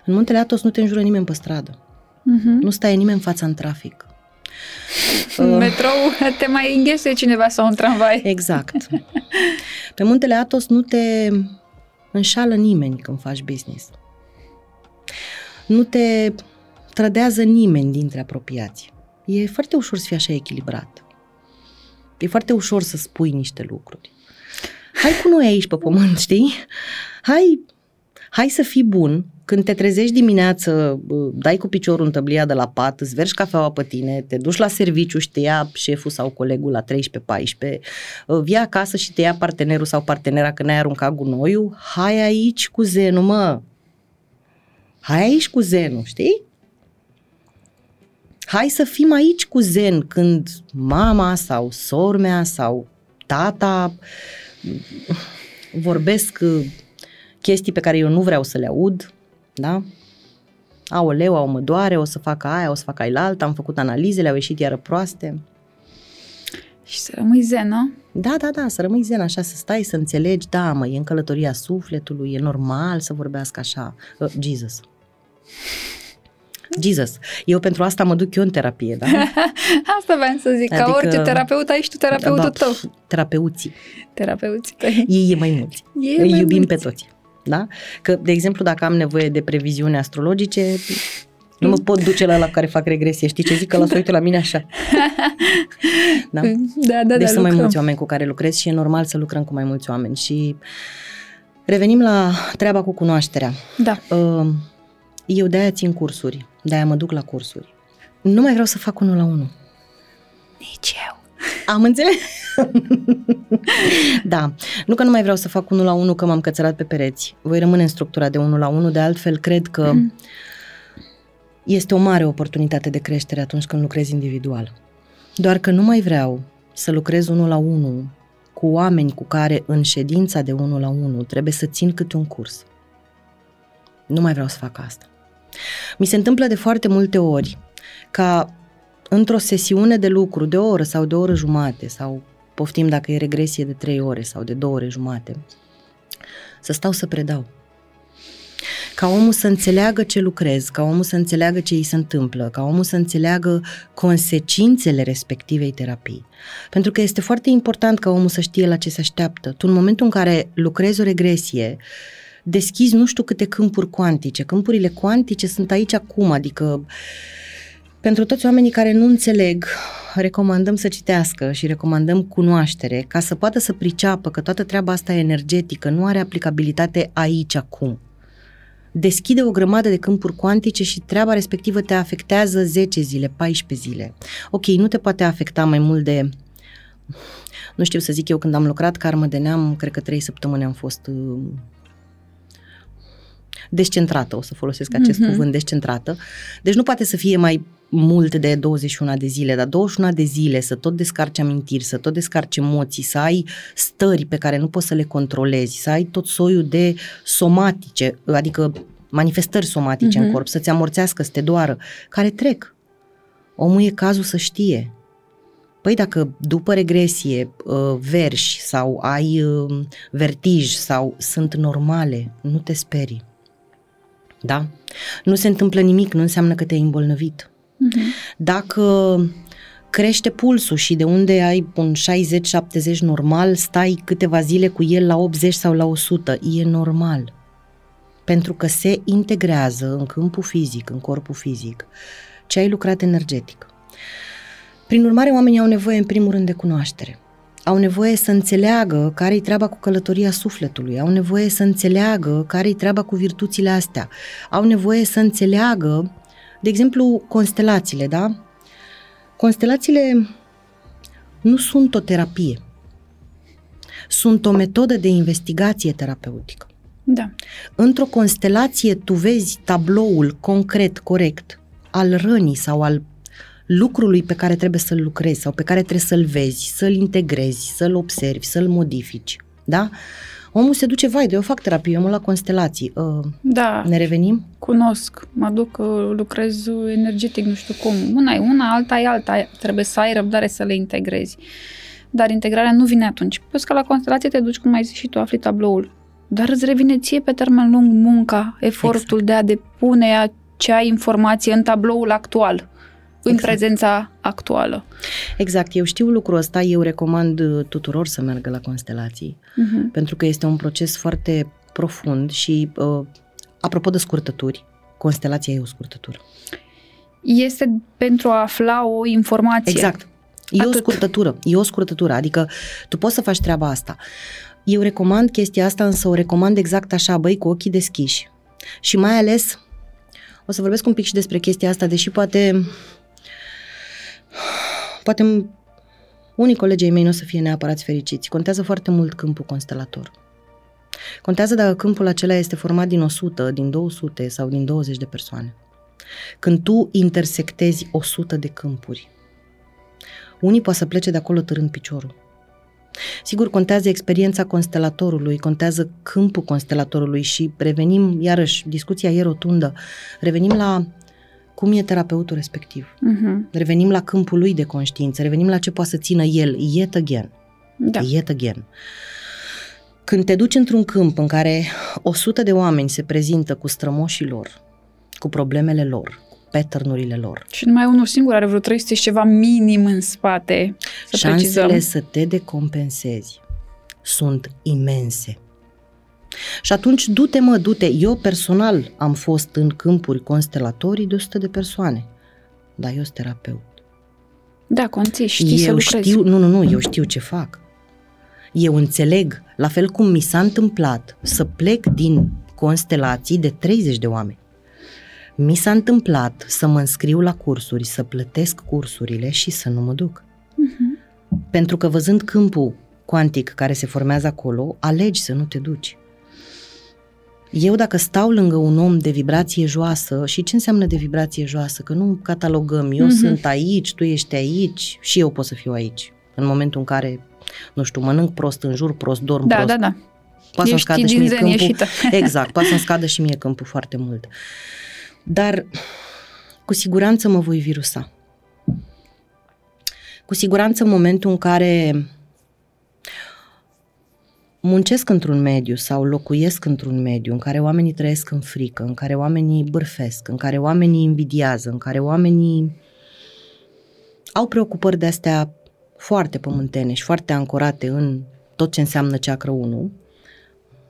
În muntele Atos nu te înjură nimeni pe stradă. Uh-huh. Nu stai nimeni în fața în trafic. [laughs] În uh, metrou te mai înghese cineva sau un tramvai. Exact. Pe muntele Atos nu te înșală nimeni când faci business. Nu te trădează nimeni dintre apropiați. E foarte ușor să fii așa echilibrat. E foarte ușor să spui niște lucruri. Hai cu noi aici pe pământ, știi? Hai, hai să fii bun. Când te trezești dimineață, dai cu piciorul în tăblia de la pat, îți vergi cafeaua pe tine, te duci la serviciu și te ia șeful sau colegul la 13-14, vii acasă și te ia partenerul sau partenera când ai aruncat gunoiul, hai aici cu zenul, mă! Hai aici cu zenul, știi? hai să fim aici cu zen când mama sau sormea sau tata vorbesc uh, chestii pe care eu nu vreau să le aud, da? Aoleu, au mă doare, o să fac aia, o să fac alta, am făcut analizele, au ieșit iară proaste. Și să rămâi zen, nu? Da, da, da, să rămâi zen, așa, să stai, să înțelegi, da, mă, e în călătoria sufletului, e normal să vorbească așa. Uh, Jesus. [laughs] Jesus. Eu pentru asta mă duc eu în terapie, da? [laughs] asta vreau să zic, adică, ca orice terapeut, ai și tu terapeutul da, tău. Terapeuții. Terapeuții tăi. Ei e mai mulți. Ei Îi mai iubim mulți. pe toți. Da? Că, de exemplu, dacă am nevoie de previziuni astrologice, nu mă pot duce la la care fac regresie. Știi ce zic? Că la să uită la mine așa. [laughs] Da, da, da. Deci da, sunt mai mulți oameni cu care lucrez și e normal să lucrăm cu mai mulți oameni. Și revenim la treaba cu cunoașterea. Da. Uh, eu de-aia țin cursuri, de-aia mă duc la cursuri. Nu mai vreau să fac unul la unul. Nici eu. Am înțeles? [laughs] [laughs] da, nu că nu mai vreau să fac unul la unul că m-am cățărat pe pereți. Voi rămâne în structura de unul la unul, de altfel cred că mm. este o mare oportunitate de creștere atunci când lucrezi individual. Doar că nu mai vreau să lucrez unul la unul cu oameni cu care în ședința de unul la unul trebuie să țin câte un curs. Nu mai vreau să fac asta. Mi se întâmplă de foarte multe ori ca într-o sesiune de lucru de o oră sau de o oră jumate sau poftim dacă e regresie de trei ore sau de două ore jumate, să stau să predau. Ca omul să înțeleagă ce lucrez, ca omul să înțeleagă ce îi se întâmplă, ca omul să înțeleagă consecințele respectivei terapii. Pentru că este foarte important ca omul să știe la ce se așteaptă. Tu în momentul în care lucrezi o regresie, deschizi nu știu câte câmpuri cuantice. Câmpurile cuantice sunt aici acum, adică pentru toți oamenii care nu înțeleg, recomandăm să citească și recomandăm cunoaștere ca să poată să priceapă că toată treaba asta energetică nu are aplicabilitate aici acum. Deschide o grămadă de câmpuri cuantice și treaba respectivă te afectează 10 zile, 14 zile. Ok, nu te poate afecta mai mult de nu știu să zic eu, când am lucrat karmă de neam, cred că trei săptămâni am fost uh, descentrată, o să folosesc acest mm-hmm. cuvânt, descentrată. Deci nu poate să fie mai mult de 21 de zile, dar 21 de zile să tot descarci amintiri, să tot descarci emoții, să ai stări pe care nu poți să le controlezi, să ai tot soiul de somatice, adică manifestări somatice mm-hmm. în mhm. corp, să-ți amorțească, să te doară, care trec. Omul e cazul să știe. Păi dacă după regresie uh, verși sau ai uh, vertij sau sunt normale, nu te sperii. Da? Nu se întâmplă nimic, nu înseamnă că te-ai îmbolnăvit. Uh-huh. Dacă crește pulsul și de unde ai un 60-70 normal, stai câteva zile cu el la 80 sau la 100, e normal. Pentru că se integrează în câmpul fizic, în corpul fizic, ce ai lucrat energetic. Prin urmare, oamenii au nevoie în primul rând de cunoaștere au nevoie să înțeleagă care-i treaba cu călătoria sufletului, au nevoie să înțeleagă care-i treaba cu virtuțile astea, au nevoie să înțeleagă, de exemplu, constelațiile, da? Constelațiile nu sunt o terapie, sunt o metodă de investigație terapeutică. Da. Într-o constelație tu vezi tabloul concret, corect, al rănii sau al lucrului pe care trebuie să-l lucrezi sau pe care trebuie să-l vezi, să-l integrezi, să-l observi, să-l modifici. Da? Omul se duce, vai, de eu fac terapie, eu mă la constelații. Uh, da. Ne revenim? Cunosc. Mă duc, uh, lucrez energetic, nu știu cum. Una e una, alta e alta. Trebuie să ai răbdare să le integrezi. Dar integrarea nu vine atunci. Plus că la constelație te duci, cum ai zis și tu, afli tabloul. Dar îți revine ție pe termen lung munca, efortul exact. de a depune acea informație în tabloul actual în exact. prezența actuală. Exact, eu știu lucrul ăsta, eu recomand uh, tuturor să meargă la constelații, uh-huh. pentru că este un proces foarte profund și, uh, apropo de scurtături, constelația e o scurtătură. Este pentru a afla o informație. Exact. E Atât. o scurtătură, e o scurtătură, adică tu poți să faci treaba asta. Eu recomand chestia asta, însă o recomand exact așa, băi, cu ochii deschiși. Și mai ales, o să vorbesc un pic și despre chestia asta, deși poate Poate unii colegii mei nu o să fie neapărat fericiți. Contează foarte mult câmpul constelator. Contează dacă câmpul acela este format din 100, din 200 sau din 20 de persoane. Când tu intersectezi 100 de câmpuri, unii poate să plece de acolo târând piciorul. Sigur, contează experiența constelatorului, contează câmpul constelatorului și revenim, iarăși, discuția e rotundă, revenim la cum e terapeutul respectiv. Uh-huh. Revenim la câmpul lui de conștiință, revenim la ce poate să țină el, yet again. Da. Yet again. Când te duci într-un câmp în care 100 de oameni se prezintă cu strămoșii lor, cu problemele lor, cu pattern lor. Și numai unul singur are vreo 300 și ceva minim în spate. Să Șansele precizăm. să te decompensezi sunt imense. Și atunci, du-te mă, du-te. Eu personal am fost în câmpuri constelatorii de 100 de persoane. Dar eu sunt terapeut. Da, conții, știi eu să știu, Nu, nu, nu, eu știu ce fac. Eu înțeleg, la fel cum mi s-a întâmplat să plec din constelații de 30 de oameni. Mi s-a întâmplat să mă înscriu la cursuri, să plătesc cursurile și să nu mă duc. Uh-huh. Pentru că văzând câmpul cuantic care se formează acolo, alegi să nu te duci. Eu dacă stau lângă un om de vibrație joasă, și ce înseamnă de vibrație joasă? Că nu catalogăm, eu mm-hmm. sunt aici, tu ești aici și eu pot să fiu aici. În momentul în care, nu știu, mănânc prost, în jur prost, dorm da, prost. Da, da, Poate să scadă și mie câmpul. Ieșită. [laughs] Exact, poate să-mi scadă și mie câmpul foarte mult. Dar cu siguranță mă voi virusa. Cu siguranță în momentul în care muncesc într-un mediu sau locuiesc într-un mediu în care oamenii trăiesc în frică, în care oamenii bârfesc, în care oamenii invidiază, în care oamenii au preocupări de astea foarte pământene și foarte ancorate în tot ce înseamnă ceacră 1,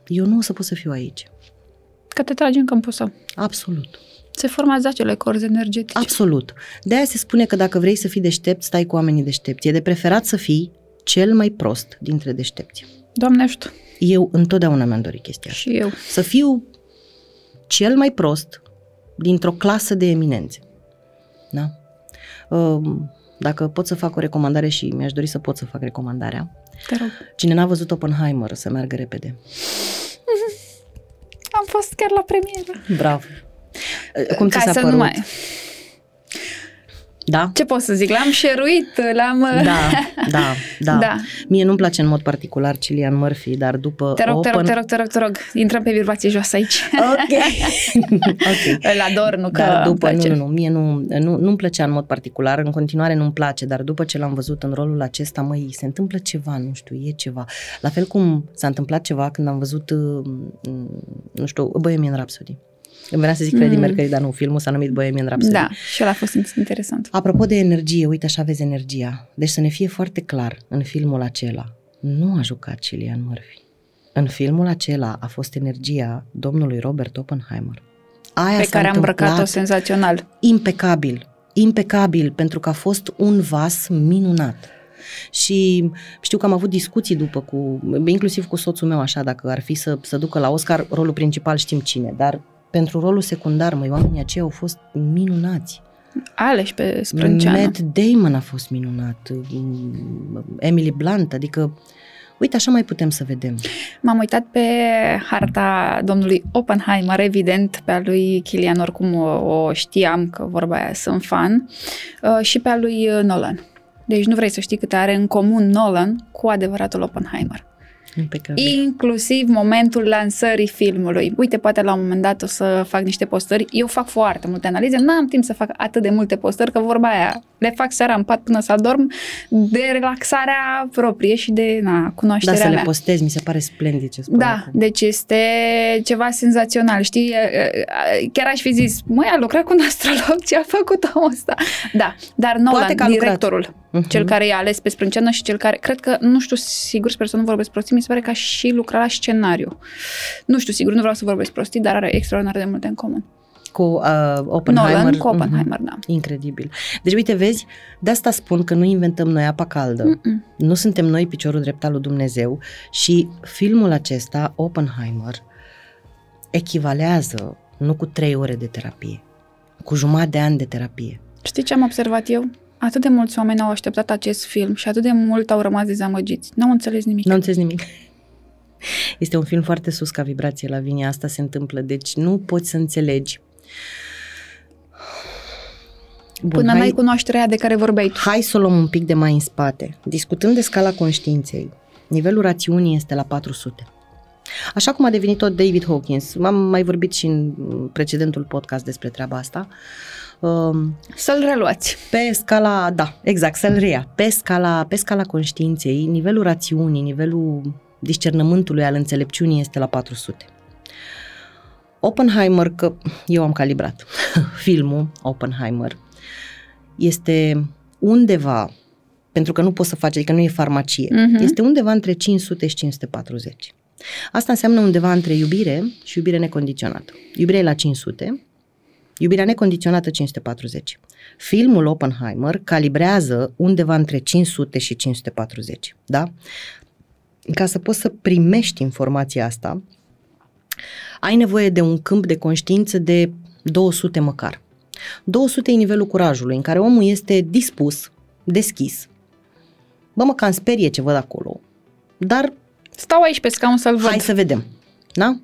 eu nu o să pot să fiu aici. Că te tragi în câmpul său. Absolut. Se formează acele corzi energetice. Absolut. De aia se spune că dacă vrei să fii deștept, stai cu oamenii deștepți. E de preferat să fii cel mai prost dintre deștepți. Doamne ajută! Eu întotdeauna mi-am dorit chestia Și eu. Să fiu cel mai prost dintr-o clasă de eminențe. Da? Um, dacă pot să fac o recomandare și mi-aș dori să pot să fac recomandarea. Te rog. Cine n-a văzut Oppenheimer, să meargă repede. [laughs] Am fost chiar la premieră. Bravo. Cum ți Ca s-a să părut? nu mai... Da? Ce pot să zic? L-am șeruit, l-am... Da, da, da, [laughs] Da. Mie nu-mi place în mod particular Cillian Murphy, dar după Te rog, te rog, Open... te rog, te rog, te rog. Intrăm pe vibrație jos aici. Ok. [laughs] ok. Îl ador, nu că Dar îmi după, nu, place. nu, nu, mie nu, nu, nu-mi plăcea în mod particular, în continuare nu-mi place, dar după ce l-am văzut în rolul acesta, măi, se întâmplă ceva, nu știu, e ceva. La fel cum s-a întâmplat ceva când am văzut, uh, nu știu, Bohemian Rhapsody. Îmi venea să zic Freddie Mm. Mercury, dar nu, filmul s-a numit Bohemian Rhapsody. Da, și ăla a fost interesant. Apropo de energie, uite așa vezi energia. Deci să ne fie foarte clar, în filmul acela nu a jucat Cillian Murphy. În filmul acela a fost energia domnului Robert Oppenheimer. Aia Pe s-a care am îmbrăcat-o întâmplat senzațional. impecabil, impecabil, pentru că a fost un vas minunat. Și știu că am avut discuții după cu, inclusiv cu soțul meu așa, dacă ar fi să, să ducă la Oscar, rolul principal știm cine, dar pentru rolul secundar, măi, oamenii aceia au fost minunați. Aleși pe sprânceană. Matt Damon a fost minunat, mm, Emily Blunt, adică, uite, așa mai putem să vedem. M-am uitat pe harta domnului Oppenheimer, evident, pe a lui Kilian, oricum o, o știam că vorba aia sunt fan, uh, și pe a lui uh, Nolan. Deci nu vrei să știi câte are în comun Nolan cu adevăratul Oppenheimer. Impecabil. Inclusiv momentul lansării filmului. Uite, poate la un moment dat o să fac niște postări. Eu fac foarte multe analize, n-am timp să fac atât de multe postări, că vorba aia le fac seara în pat până să adorm, de relaxarea proprie și de na, Da, cunoașterea să le mea. postezi, mi se pare splendid ce spui Da, acum. deci este ceva senzațional, știi? Chiar aș fi zis, măi, a lucrat cu un astrolog, ce a făcut omul ăsta? Da, dar Nolan, Poate că a lucrat. directorul, Mhm. cel care i-a ales pe sprânceană și cel care, cred că, nu știu sigur, sper să nu vorbesc prostii, mi se pare că a și lucrat la scenariu. Nu știu sigur, nu vreau să vorbesc prostii, dar are extraordinar de multe în comun. Cu uh, Oppenheimer. Nolan cu Mhm. Oppenheimer, da. Incredibil. Deci, uite, vezi, de asta spun că nu inventăm noi apa caldă. Mm-mm. Nu suntem noi piciorul drept al lui Dumnezeu și filmul acesta, Oppenheimer, echivalează nu cu trei ore de terapie, cu jumătate de ani de terapie. Știi ce am observat eu? Atât de mulți oameni au așteptat acest film și atât de mult au rămas dezamăgiți. Nu au înțeles nimic. Nu înțeles nimic. Este un film foarte sus ca vibrație la Vinia, asta se întâmplă, deci nu poți să înțelegi. Bun, Până hai, n-ai cunoașterea de care vorbeai tu. hai să o luăm un pic de mai în spate. Discutând de scala conștiinței, nivelul rațiunii este la 400. Așa cum a devenit tot David Hawkins, am mai vorbit și în precedentul podcast despre treaba asta, um, Să-l reluați. pe scala, da, exact, să-l rea. Pe scala, pe scala conștiinței, nivelul rațiunii, nivelul discernământului al înțelepciunii este la 400. Oppenheimer, că eu am calibrat [laughs] filmul Oppenheimer, este undeva, pentru că nu poți să faci, adică nu e farmacie, Mhm. este undeva între 500 și 540. Asta înseamnă undeva între iubire și iubire necondiționată. Iubirea e la 500, Iubirea necondiționată 540. Filmul Oppenheimer calibrează undeva între 500 și 540, da? Ca să poți să primești informația asta, ai nevoie de un câmp de conștiință de 200 măcar. 200 e nivelul curajului, în care omul este dispus, deschis. bă, mă cam sperie ce văd acolo, dar Stau aici pe scaun să-l văd. hai să vedem. Da?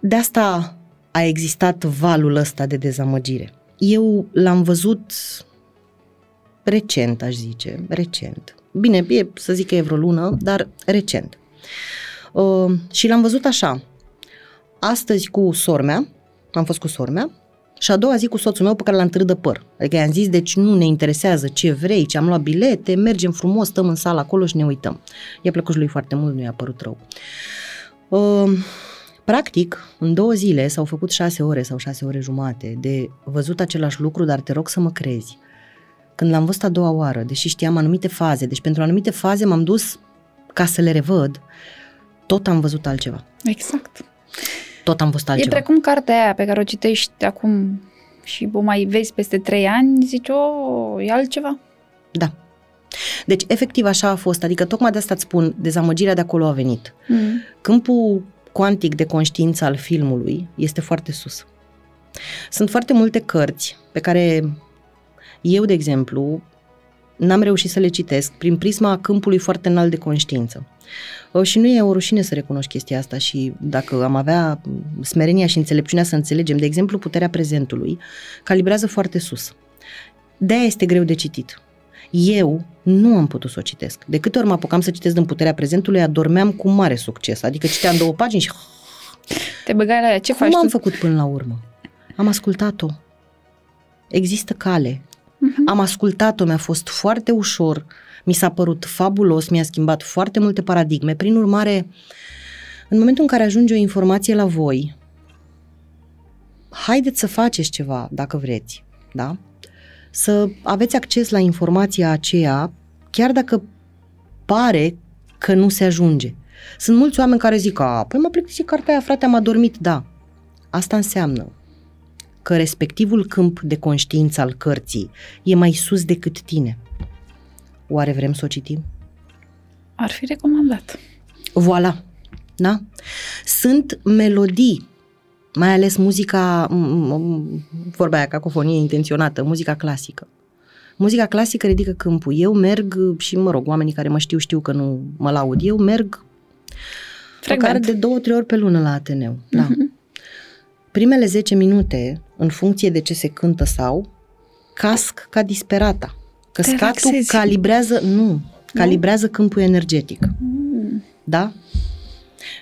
De asta a existat valul ăsta de dezamăgire. Eu l-am văzut recent, aș zice, recent. Bine, e, să zic că e vreo lună, dar recent. Uh, și l-am văzut așa. Astăzi cu sormea, am fost cu sormea, și a doua zi cu soțul meu pe care l-am târât de păr. Adică i-am zis, deci nu ne interesează ce vrei, ce am luat bilete, mergem frumos, stăm în sală acolo și ne uităm. I-a plăcut și lui foarte mult, nu i-a părut rău. Uh, practic, în două zile s-au făcut șase ore sau șase ore jumate de văzut același lucru, dar te rog să mă crezi. Când l-am văzut a doua oară, deși știam anumite faze, deci pentru anumite faze m-am dus ca să le revăd, tot am văzut altceva. Exact. Tot am văzut E altceva. precum cartea aia pe care o citești acum și o mai vezi peste trei ani, zici, o, e altceva. Da. Deci, efectiv, așa a fost. Adică, tocmai de asta îți spun, dezamăgirea de acolo a venit. Mm. Câmpul cuantic de conștiință al filmului este foarte sus. Sunt foarte multe cărți pe care eu, de exemplu, n-am reușit să le citesc prin prisma câmpului foarte înalt de conștiință. Uh, Și nu e o rușine să recunoști chestia asta și dacă am avea smerenia și înțelepciunea să înțelegem, de exemplu, puterea prezentului, calibrează foarte sus. De-aia este greu de citit. Eu nu am putut să o citesc. De câte ori mă apucam să citesc din puterea prezentului, adormeam cu mare succes. Adică citeam două pagini și Te băgai la ea. Ce cum faci am tu? făcut până la urmă? Am ascultat-o. Există cale. Mhm. Am ascultat-o, mi-a fost foarte ușor, mi s-a părut fabulos, mi-a schimbat foarte multe paradigme. Prin urmare, în momentul în care ajunge o informație la voi, haideți să faceți ceva, dacă vreți, da? Să aveți acces la informația aceea, chiar dacă pare că nu se ajunge. Sunt mulți oameni care zic, a, păi mă plictisit cartea aia, frate, am adormit, da. Asta înseamnă că respectivul câmp de conștiință al cărții e mai sus decât tine. Oare vrem să o citim? Ar fi recomandat. Voilà. Da? Sunt melodii, mai ales muzica, m- m- vorba aia, cacofonie intenționată, muzica clasică. Muzica clasică ridică câmpul. Eu merg și, mă rog, oamenii care mă știu, știu că nu mă laud. Eu merg măcar Frecvent. de două, trei ori pe lună la Ateneu. Da. Mhm. Primele 10 minute, în funcție de ce se cântă sau, casc ca disperata. Că Te scatul relaxezi. calibrează, nu, calibrează câmpul energetic. Mm. Da?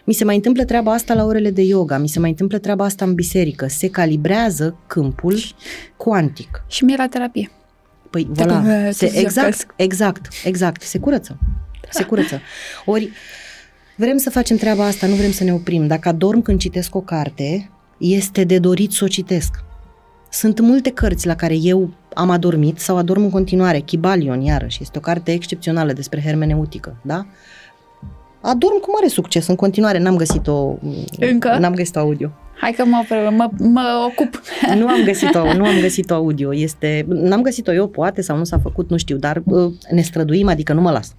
Mi se mai întâmplă treaba asta la orele de yoga, mi se mai întâmplă treaba asta în biserică. Se calibrează câmpul cuantic. Și mie la terapie. Păi, Te voilà, converți, se, zic exact, acasă. exact, exact, se curăță, se curăță. Ori, vrem să facem treaba asta, nu vrem să ne oprim. Dacă adorm când citesc o carte, este de dorit să o citesc. Sunt multe cărți la care eu am adormit sau adorm în continuare. Kybalion, iarăși, este o carte excepțională despre hermeneutică, da? Adorm cu mare succes în continuare, n-am găsit-o Încă? N-am găsit-o audio. Hai că mă, mă, mă ocup. [laughs] Nu am găsit-o, nu am găsit-o audio. Este, n-am găsit-o eu, poate, sau nu s-a făcut, nu știu, dar uh, ne străduim, adică nu mă las.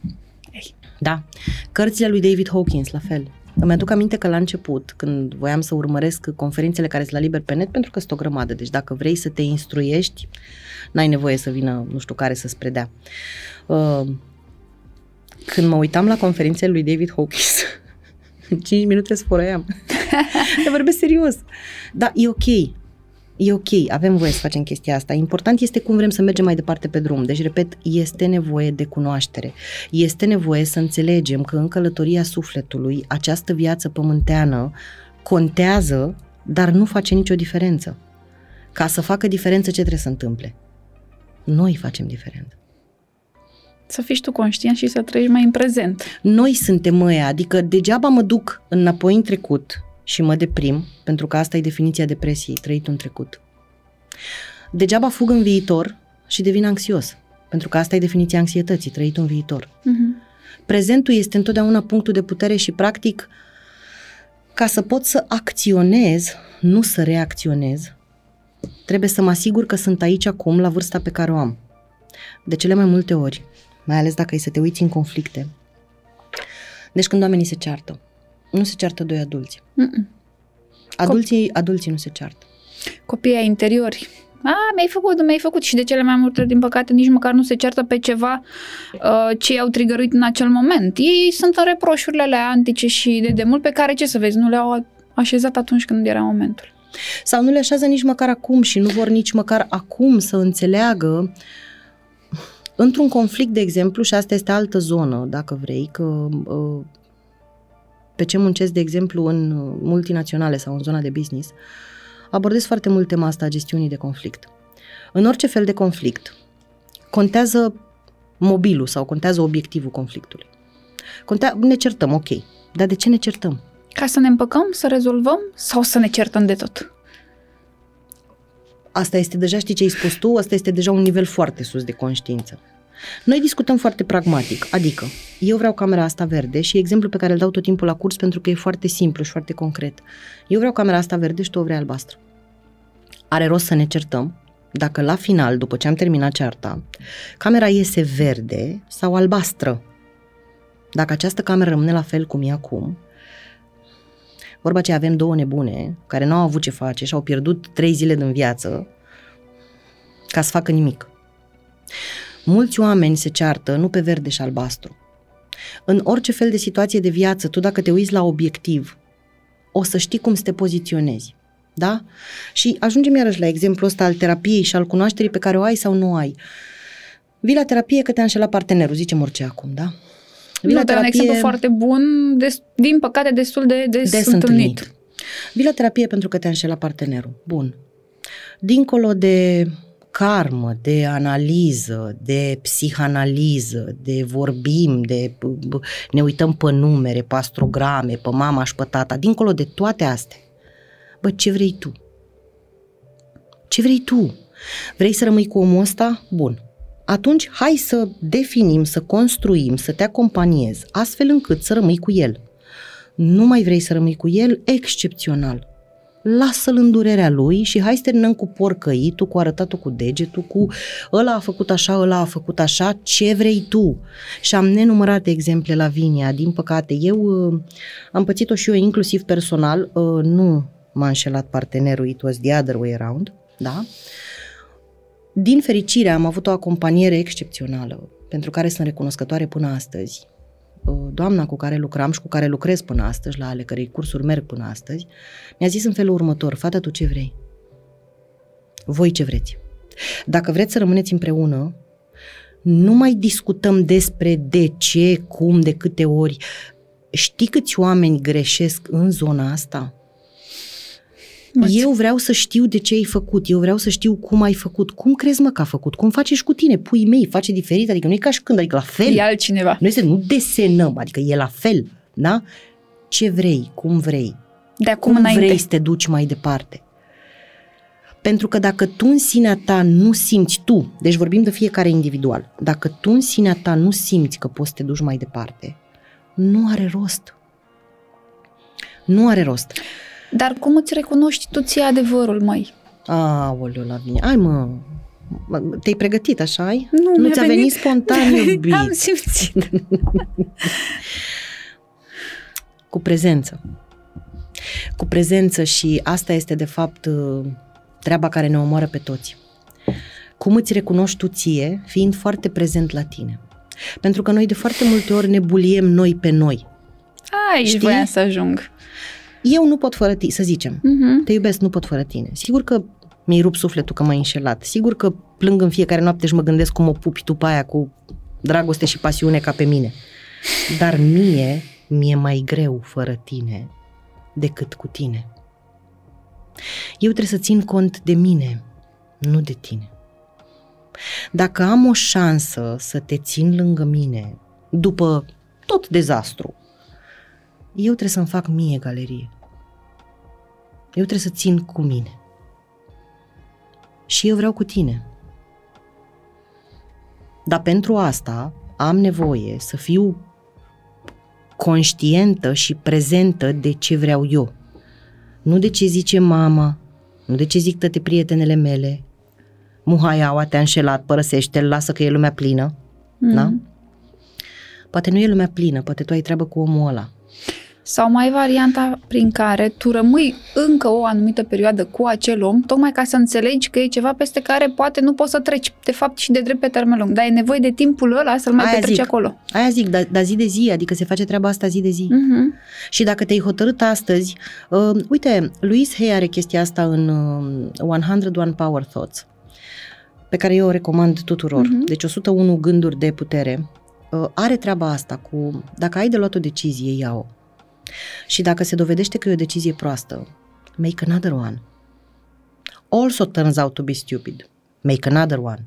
Ei. Da. Cărțile lui David Hawkins, la fel. Îmi aduc aminte că la început, când voiam să urmăresc conferințele care sunt la liber pe net, pentru că sunt o grămadă, deci dacă vrei să te instruiești, n-ai nevoie să vină nu știu care să-ți predea. Uh, când mă uitam la conferințele lui David Hawkins, [laughs] în 5 minute sfărăiam. [laughs] Te vorbesc serios. Da, e ok. E ok, avem voie să facem chestia asta. Important este cum vrem să mergem mai departe pe drum. Deci, repet, este nevoie de cunoaștere. Este nevoie să înțelegem că în călătoria sufletului această viață pământeană contează, dar nu face nicio diferență. Ca să facă diferență, ce trebuie să întâmple? Noi facem diferență. Să fii și tu conștient și să trăiești mai în prezent. Noi suntem ăia, adică degeaba mă duc înapoi în trecut și mă deprim, pentru că asta e definiția depresiei, trăit în trecut. Degeaba fug în viitor și devin anxios, pentru că asta e definiția anxietății, trăit în viitor. Mm-hmm. Prezentul este întotdeauna punctul de putere și practic ca să pot să acționez, nu să reacționez, trebuie să mă asigur că sunt aici acum la vârsta pe care o am. De cele mai multe ori, mai ales dacă e să te uiți în conflicte. Deci când oamenii se ceartă, nu se ceartă doi adulți. Mm-mm. Adulții, adulții nu se ceartă. Copiii ai interiori A, mi-ai făcut, nu mi-ai făcut și de cele mai multe, din păcate, nici măcar nu se certă pe ceva uh, ce i-au trigărit în acel moment. Ei sunt în reproșurile alea antice și de demult pe care, ce să vezi, nu le-au așezat atunci când era momentul. Sau nu le așează nici măcar acum și nu vor nici măcar acum să înțeleagă într-un conflict, de exemplu, și asta este altă zonă, dacă vrei, că uh, pe ce muncesc, de exemplu, în multinaționale sau în zona de business, abordez foarte mult tema asta a gestiunii de conflict. În orice fel de conflict, contează mobilul sau contează obiectivul conflictului. Contea- ne certăm, ok, dar de ce ne certăm? Ca să ne împăcăm, să rezolvăm sau să ne certăm de tot? Asta este deja, știi ce ai spus tu, asta este deja un nivel foarte sus de conștiință. Noi discutăm foarte pragmatic, adică eu vreau camera asta verde și exemplu pe care îl dau tot timpul la curs pentru că e foarte simplu și foarte concret. Eu vreau camera asta verde și tu o vrei albastră. Are rost să ne certăm dacă la final, după ce am terminat cearta, camera iese verde sau albastră. Dacă această cameră rămâne la fel cum e acum, vorba ce avem două nebune care nu au avut ce face și au pierdut trei zile din viață ca să facă nimic. Mulți oameni se ceartă nu pe verde și albastru. În orice fel de situație de viață, tu dacă te uiți la obiectiv, o să știi cum să te poziționezi. Da? Și ajungem iarăși la exemplul ăsta al terapiei și al cunoașterii pe care o ai sau nu ai. Vii la terapie că te-a înșelat partenerul, zicem orice acum, da? Vii la terapie... un exemplu foarte bun, des, din păcate destul de des, des întâlnit. întâlnit. Vii la terapie pentru că te-a înșelat partenerul. Bun. Dincolo de karmă, de analiză, de psihanaliză, de vorbim, de ne uităm pe numere, pe astrograme, pe mama și pe tata, dincolo de toate astea, bă, ce vrei tu? Ce vrei tu? Vrei să rămâi cu omul ăsta? Bun. Atunci hai să definim, să construim, să te acompaniez, astfel încât să rămâi cu el. Nu mai vrei să rămâi cu el? Excepțional lasă-l în durerea lui și hai să terminăm cu porcăitul, cu arătatul cu degetul, cu ăla a făcut așa, ăla a făcut așa, ce vrei tu? Și am nenumărate exemple la Vinia, din păcate. Eu uh, am pățit-o și eu inclusiv personal, uh, nu m-a înșelat partenerul, it was the other way around, da? Din fericire am avut o acompaniere excepțională, pentru care sunt recunoscătoare până astăzi doamna cu care lucram și cu care lucrez până astăzi, la ale cărei cursuri merg până astăzi, mi-a zis în felul următor, fata, tu ce vrei? Voi ce vreți? Dacă vreți să rămâneți împreună, nu mai discutăm despre de ce, cum, de câte ori. Știi câți oameni greșesc în zona asta? Măți. Eu vreau să știu de ce ai făcut, eu vreau să știu cum ai făcut. Cum crezi mă că a făcut? Cum faci și cu tine? Pui mei face diferit, adică nu e ca și când, adică la fel. E altcineva. Nu este, nu desenăm, adică e la fel, da? Ce vrei, cum vrei. De acum cum înainte. vrei să te duci mai departe. Pentru că dacă tu în sinea ta nu simți tu, deci vorbim de fiecare individual, dacă tu în sinea ta nu simți că poți să te duci mai departe, nu are rost. Nu are rost. Dar cum îți recunoști tu ție adevărul, măi? Aoleu, la bine. Ai, mă, te-ai pregătit, așa ai? Nu, nu ți-a venit, venit spontan, [laughs] iubit. Am simțit. [laughs] Cu prezență. Cu prezență și asta este, de fapt, treaba care ne omoară pe toți. Cum îți recunoști tu ție, fiind foarte prezent la tine. Pentru că noi de foarte multe ori ne buliem noi pe noi. Aici voiam să ajung eu nu pot fără tine, să zicem, uh-huh. te iubesc, nu pot fără tine. Sigur că mi-ai rupt sufletul că m-ai înșelat. Sigur că plâng în fiecare noapte și mă gândesc cum o pupi tu pe aia cu dragoste și pasiune ca pe mine. Dar mie, mi-e mai greu fără tine decât cu tine. Eu trebuie să țin cont de mine, nu de tine. Dacă am o șansă să te țin lângă mine după tot dezastru, eu trebuie să-mi fac mie galerie. Eu trebuie să țin cu mine. Și eu vreau cu tine. Dar pentru asta am nevoie să fiu conștientă și prezentă de ce vreau eu. Nu de ce zice mama, nu de ce zic toate prietenele mele. Muhaiaua te-a înșelat, părăsește-l, lasă că e lumea plină. Mm. Da? Poate nu e lumea plină, poate tu ai treabă cu omul ăla. Sau mai varianta prin care tu rămâi încă o anumită perioadă cu acel om, tocmai ca să înțelegi că e ceva peste care poate nu poți să treci, de fapt, și de drept pe termen lung. Dar e nevoie de timpul ăla să-l mai Aia petreci zic. acolo. Aia zic, dar da zi de zi, adică se face treaba asta zi de zi. Mhm. Și dacă te-ai hotărât astăzi, uh, uite, Louise Hay are chestia asta în uh, 101 Power Thoughts, pe care eu o recomand tuturor. Mhm. Deci 101 gânduri de putere. Uh, are treaba asta cu, dacă ai de luat o decizie, ia-o. Și dacă se dovedește că e o decizie proastă, make another one. Also turns out to be stupid. Make another one.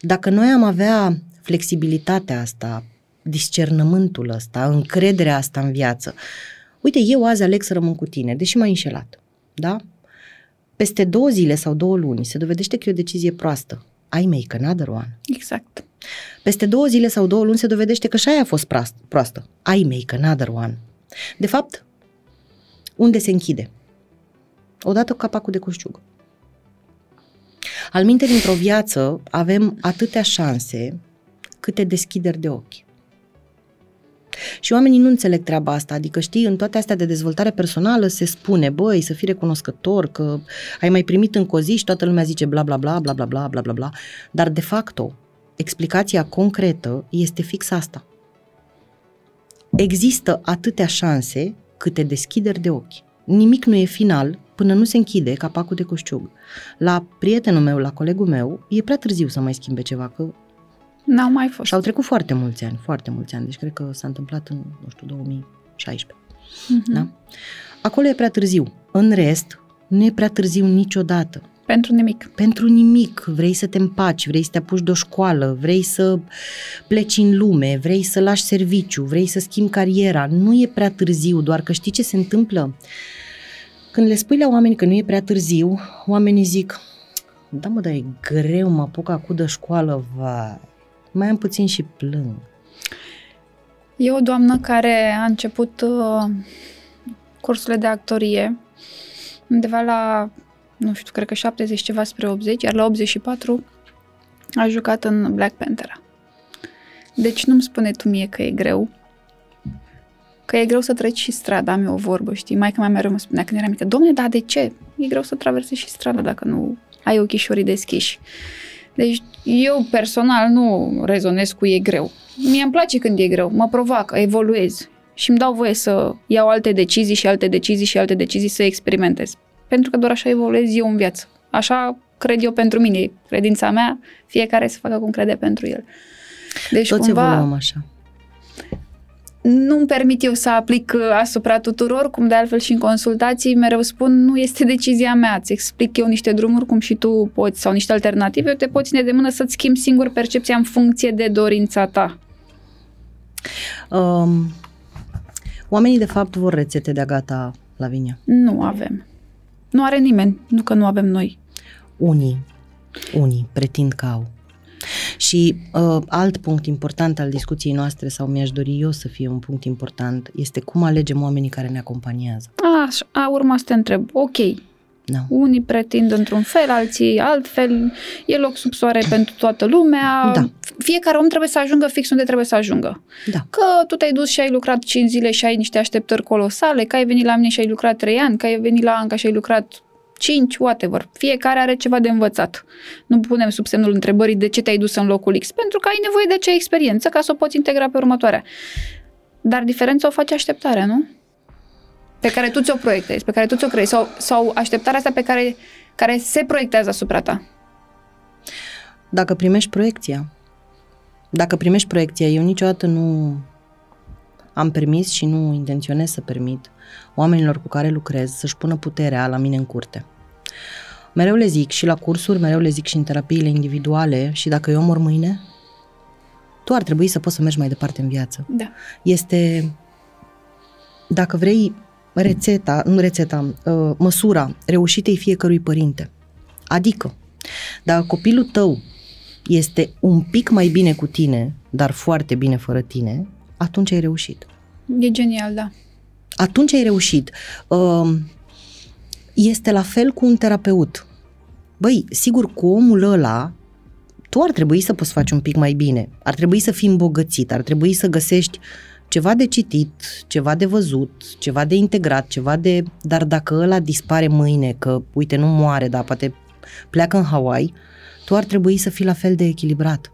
Dacă noi am avea flexibilitatea asta, discernământul ăsta, încrederea asta în viață, uite, eu azi aleg să rămân cu tine, deși m-ai înșelat, da? Peste două zile sau două luni se dovedește că e o decizie proastă. I make another one. Exact. Peste două zile sau două luni se dovedește că și aia a fost proast- proastă. I make another one. De fapt, unde se închide? Odată cu capacul de coșciug. Al minte, dintr-o viață avem atâtea șanse câte deschideri de ochi. Și oamenii nu înțeleg treaba asta, adică știi, în toate astea de dezvoltare personală se spune, băi, să fii recunoscător, că ai mai primit încă o zi și toată lumea zice bla bla bla, bla bla bla, bla bla bla, dar de facto, explicația concretă este fix asta. Există atâtea șanse câte deschideri de ochi. Nimic nu e final până nu se închide capacul de coșciug. La prietenul meu, la colegul meu, e prea târziu să mai schimbe ceva, că N-au mai fost. și au trecut foarte mulți ani, foarte mulți ani, deci cred că s-a întâmplat în, nu știu, 2016. Mhm. Da? Acolo e prea târziu. În rest, nu e prea târziu niciodată. Pentru nimic. Pentru nimic. Vrei să te împaci, vrei să te apuci de o școală, vrei să pleci în lume, vrei să lași serviciu, vrei să schimbi cariera. Nu e prea târziu, doar că știi ce se întâmplă? Când le spui la oameni că nu e prea târziu, oamenii zic, da mă, dar e greu, mă apuc acum de școală, vai. Mai am puțin și plâng. E o doamnă care a început uh, cursurile de actorie undeva la, nu știu, cred că 70 ceva spre 80, iar la 84 a jucat în Black Panther. Deci nu-mi spune tu mie că e greu, că e greu să treci și strada, am eu o vorbă, știi? Maica mea mereu mă spunea când era mică, domne, dar de ce? E greu să traversezi și strada dacă nu ai ochișorii deschiși. Deci eu personal nu rezonez cu e greu. Mie îmi place când e greu, mă provoacă, evoluez și îmi dau voie să iau alte decizii și alte decizii și alte decizii să experimentez. Pentru că doar așa evoluez eu în viață. Așa cred eu pentru mine, credința mea, fiecare să facă cum crede pentru el. Deci Toți cumva evoluăm așa. nu-mi permit eu să aplic uh, asupra tuturor, cum de altfel și în consultații mereu spun, nu este decizia mea, îți explic eu niște drumuri cum și tu poți, sau niște alternative, eu te poți ține de mână să-ți schimbi singur percepția în funcție de dorința ta. Um, oamenii, de fapt, vor rețete de-a gata la vinia. Nu avem. Nu are nimeni, nu că nu avem noi. Unii, unii pretind că au. Și uh, alt punct important al discuției noastre, sau mi-aș dori eu să fie un punct important, este cum alegem oamenii care ne acompaniază. Așa, a, urma să te întreb, ok, No. unii pretind într-un fel, alții altfel, e loc sub soare [clears throat] pentru toată lumea, Da. fiecare om trebuie să ajungă fix unde trebuie să ajungă. Da. Că tu te-ai dus și ai lucrat 5 zile și ai niște așteptări colosale, că ai venit la mine și ai lucrat 3 ani, că ai venit la Anca și ai lucrat 5, whatever. Fiecare are ceva de învățat. Nu punem sub semnul întrebării de ce te-ai dus în locul X, pentru că ai nevoie de acea experiență ca să o poți integra pe următoarea. Dar diferența o face așteptarea, nu? Pe care tu ți-o proiectezi, pe care tu ți-o creezi, sau, sau așteptarea asta pe care, care se proiectează asupra ta. Dacă primești proiecția, dacă primești proiecția, eu niciodată nu am permis și nu intenționez să permit oamenilor cu care lucrez să-și pună puterea la mine în curte. Mereu le zic și la cursuri, mereu le zic și în terapiile individuale și dacă eu mor mâine, tu ar trebui să poți să mergi mai departe în viață. Da. Este, dacă vrei, rețeta, nu rețeta, uh, măsura reușitei fiecărui părinte. Adică, dacă copilul tău este un pic mai bine cu tine, dar foarte bine fără tine, atunci ai reușit. E genial, da. Atunci ai reușit. Uh, Este la fel cu un terapeut. Băi, sigur, cu omul ăla, tu ar trebui să poți face un pic mai bine. Ar trebui să fii îmbogățit, ar trebui să găsești ceva de citit, ceva de văzut, ceva de integrat, ceva de... Dar dacă ăla dispare mâine, că, uite, nu moare, dar poate pleacă în Hawaii, tu ar trebui să fii la fel de echilibrat.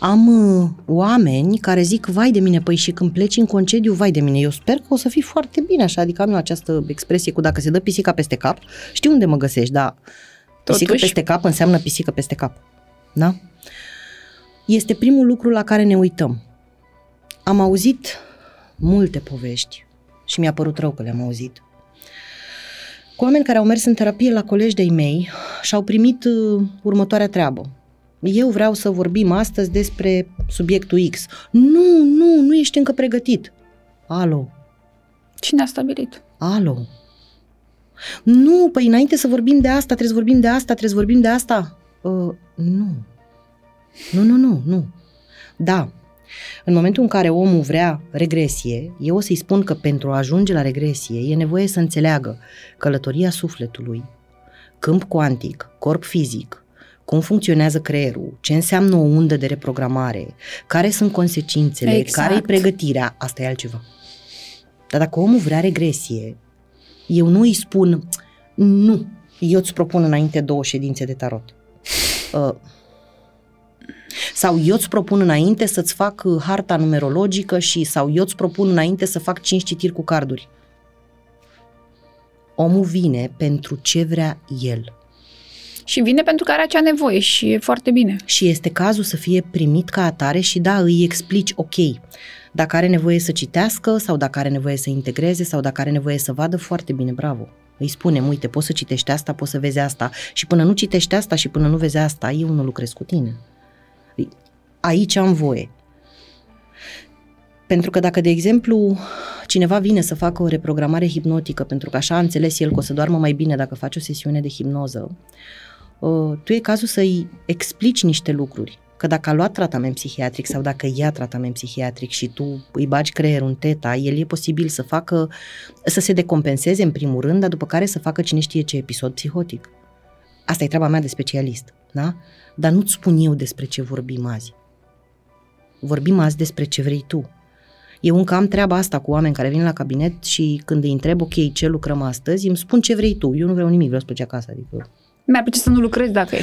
Am uh, oameni care zic, vai de mine, păi și când pleci în concediu, vai de mine, eu sper că o să fii foarte bine așa, adică am eu această expresie cu dacă se dă pisica peste cap, știu unde mă găsești, dar pisică Totuși. peste cap înseamnă pisică peste cap. Da? Este primul lucru la care ne uităm. Am auzit multe povești și mi-a părut rău că le-am auzit. Cu oameni care au mers în terapie la colegi de-ai mei și au primit uh, următoarea treabă. Eu vreau să vorbim astăzi despre subiectul X. Nu, nu, nu ești încă pregătit. Alo, Cine a stabilit? alo. Nu, păi înainte să vorbim de asta, trebuie să vorbim de asta, trebuie să vorbim de asta. Uh, nu. Nu, nu, nu, nu. Da, în momentul în care omul vrea regresie, eu o să-i spun că pentru a ajunge la regresie e nevoie să înțeleagă călătoria sufletului, câmp cuantic, corp fizic, cum funcționează creierul, ce înseamnă o undă de reprogramare, care sunt consecințele, Exact. care e pregătirea, asta e altceva. Dar dacă omul vrea regresie, eu nu îi spun, nu, eu îți propun înainte două ședințe de tarot. Uh, [laughs] sau eu îți propun înainte să-ți fac uh, harta numerologică și sau eu îți propun înainte să fac cinci citiri cu carduri. Omul vine pentru ce vrea el. Și vine pentru că are acea nevoie și e foarte bine. Și este cazul să fie primit ca atare și da, îi explici, ok, dacă are nevoie să citească sau dacă are nevoie să integreze sau dacă are nevoie să vadă, foarte bine, bravo. Îi spunem, uite, poți să citești asta, poți să vezi asta și până nu citești asta și până nu vezi asta, eu nu lucrez cu tine. Aici am voie. Pentru că dacă, de exemplu, cineva vine să facă o reprogramare hipnotică, pentru că așa a înțeles el că o să doarmă mai bine dacă face o sesiune de hipnoză, uh, tu e cazul să-i explici niște lucruri. Că dacă a luat tratament psihiatric sau dacă ia tratament psihiatric și tu îi bagi creierul în teta, el e posibil să facă, să se decompenseze în primul rând, dar după care să facă cine știe ce episod psihotic. Asta e treaba mea de specialist, da? Dar nu-ți spun eu despre ce vorbim azi. Vorbim azi despre ce vrei tu. Eu încă am treaba asta cu oameni care vin la cabinet și când îi întreb, ok, ce lucrăm astăzi, îmi spun ce vrei tu. Eu nu vreau nimic, vreau să plece acasă. Adică Mi-ar plăcea să nu lucrezi dacă e.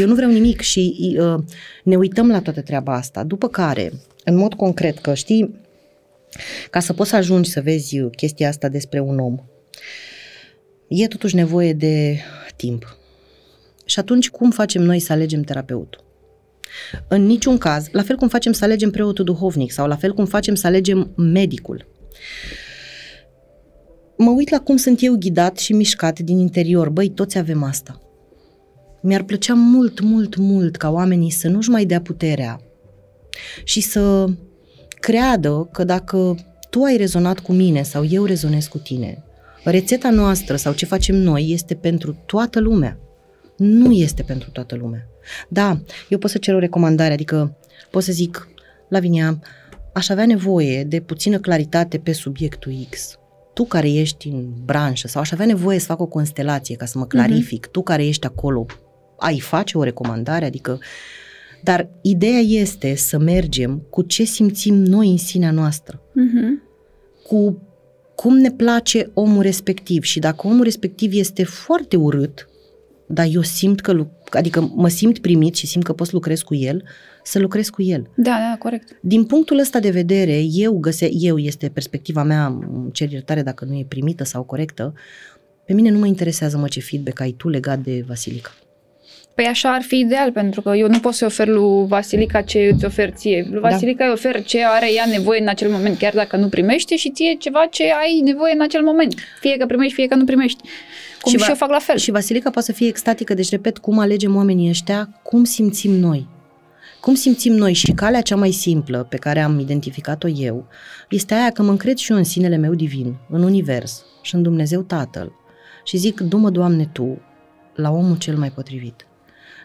eu nu vreau nimic și uh, ne uităm la toată treaba asta. După care, în mod concret, că știi, ca să poți să ajungi să vezi chestia asta despre un om, e totuși nevoie de timp. Și atunci, cum facem noi să alegem terapeutul? În niciun caz, la fel cum facem să alegem preotul duhovnic sau la fel cum facem să alegem medicul. Mă uit la cum sunt eu ghidat și mișcat din interior. Băi, toți avem asta. Mi-ar plăcea mult, mult, mult ca oamenii să nu-și mai dea puterea și să creadă că dacă tu ai rezonat cu mine sau eu rezonez cu tine, rețeta noastră sau ce facem noi este pentru toată lumea. Nu este pentru toată lumea. Da, eu pot să cer o recomandare, adică pot să zic, Lavinia, aș avea nevoie de puțină claritate pe subiectul X. Tu care ești în branșă sau aș avea nevoie să fac o constelație ca să mă clarific, mm-hmm. tu care ești acolo, ai face o recomandare, adică dar ideea este să mergem cu ce simțim noi în sinea noastră, Mhm. cu cum ne place omul respectiv și dacă omul respectiv este foarte urât, dar eu simt că, lu- adică mă simt primit și simt că pot să lucrez cu el, să lucrez cu el. Da, da, corect. Din punctul ăsta de vedere, eu găse, eu este perspectiva mea, îmi cer iertare dacă nu e primită sau corectă, pe mine nu mă interesează mă ce feedback ai tu legat de Vasilica. Păi așa ar fi ideal, pentru că eu nu pot să ofer lui Vasilica ce îți ofer ție. Lui Da. Vasilica îi ofer ce are ea nevoie în acel moment, chiar dacă nu primește și ție ceva ce ai nevoie în acel moment. Fie că primești, fie că nu primești. Cum și, va- și eu fac la fel. Și Vasilica poate să fie extatică, deci repet, cum alegem oamenii ăștia, cum simțim noi. Cum simțim noi și calea cea mai simplă pe care am identificat-o eu este aia că mă încred și eu în sinele meu divin, în univers și în Dumnezeu Tatăl și zic, du-mă, Doamne, Tu la omul cel mai potrivit.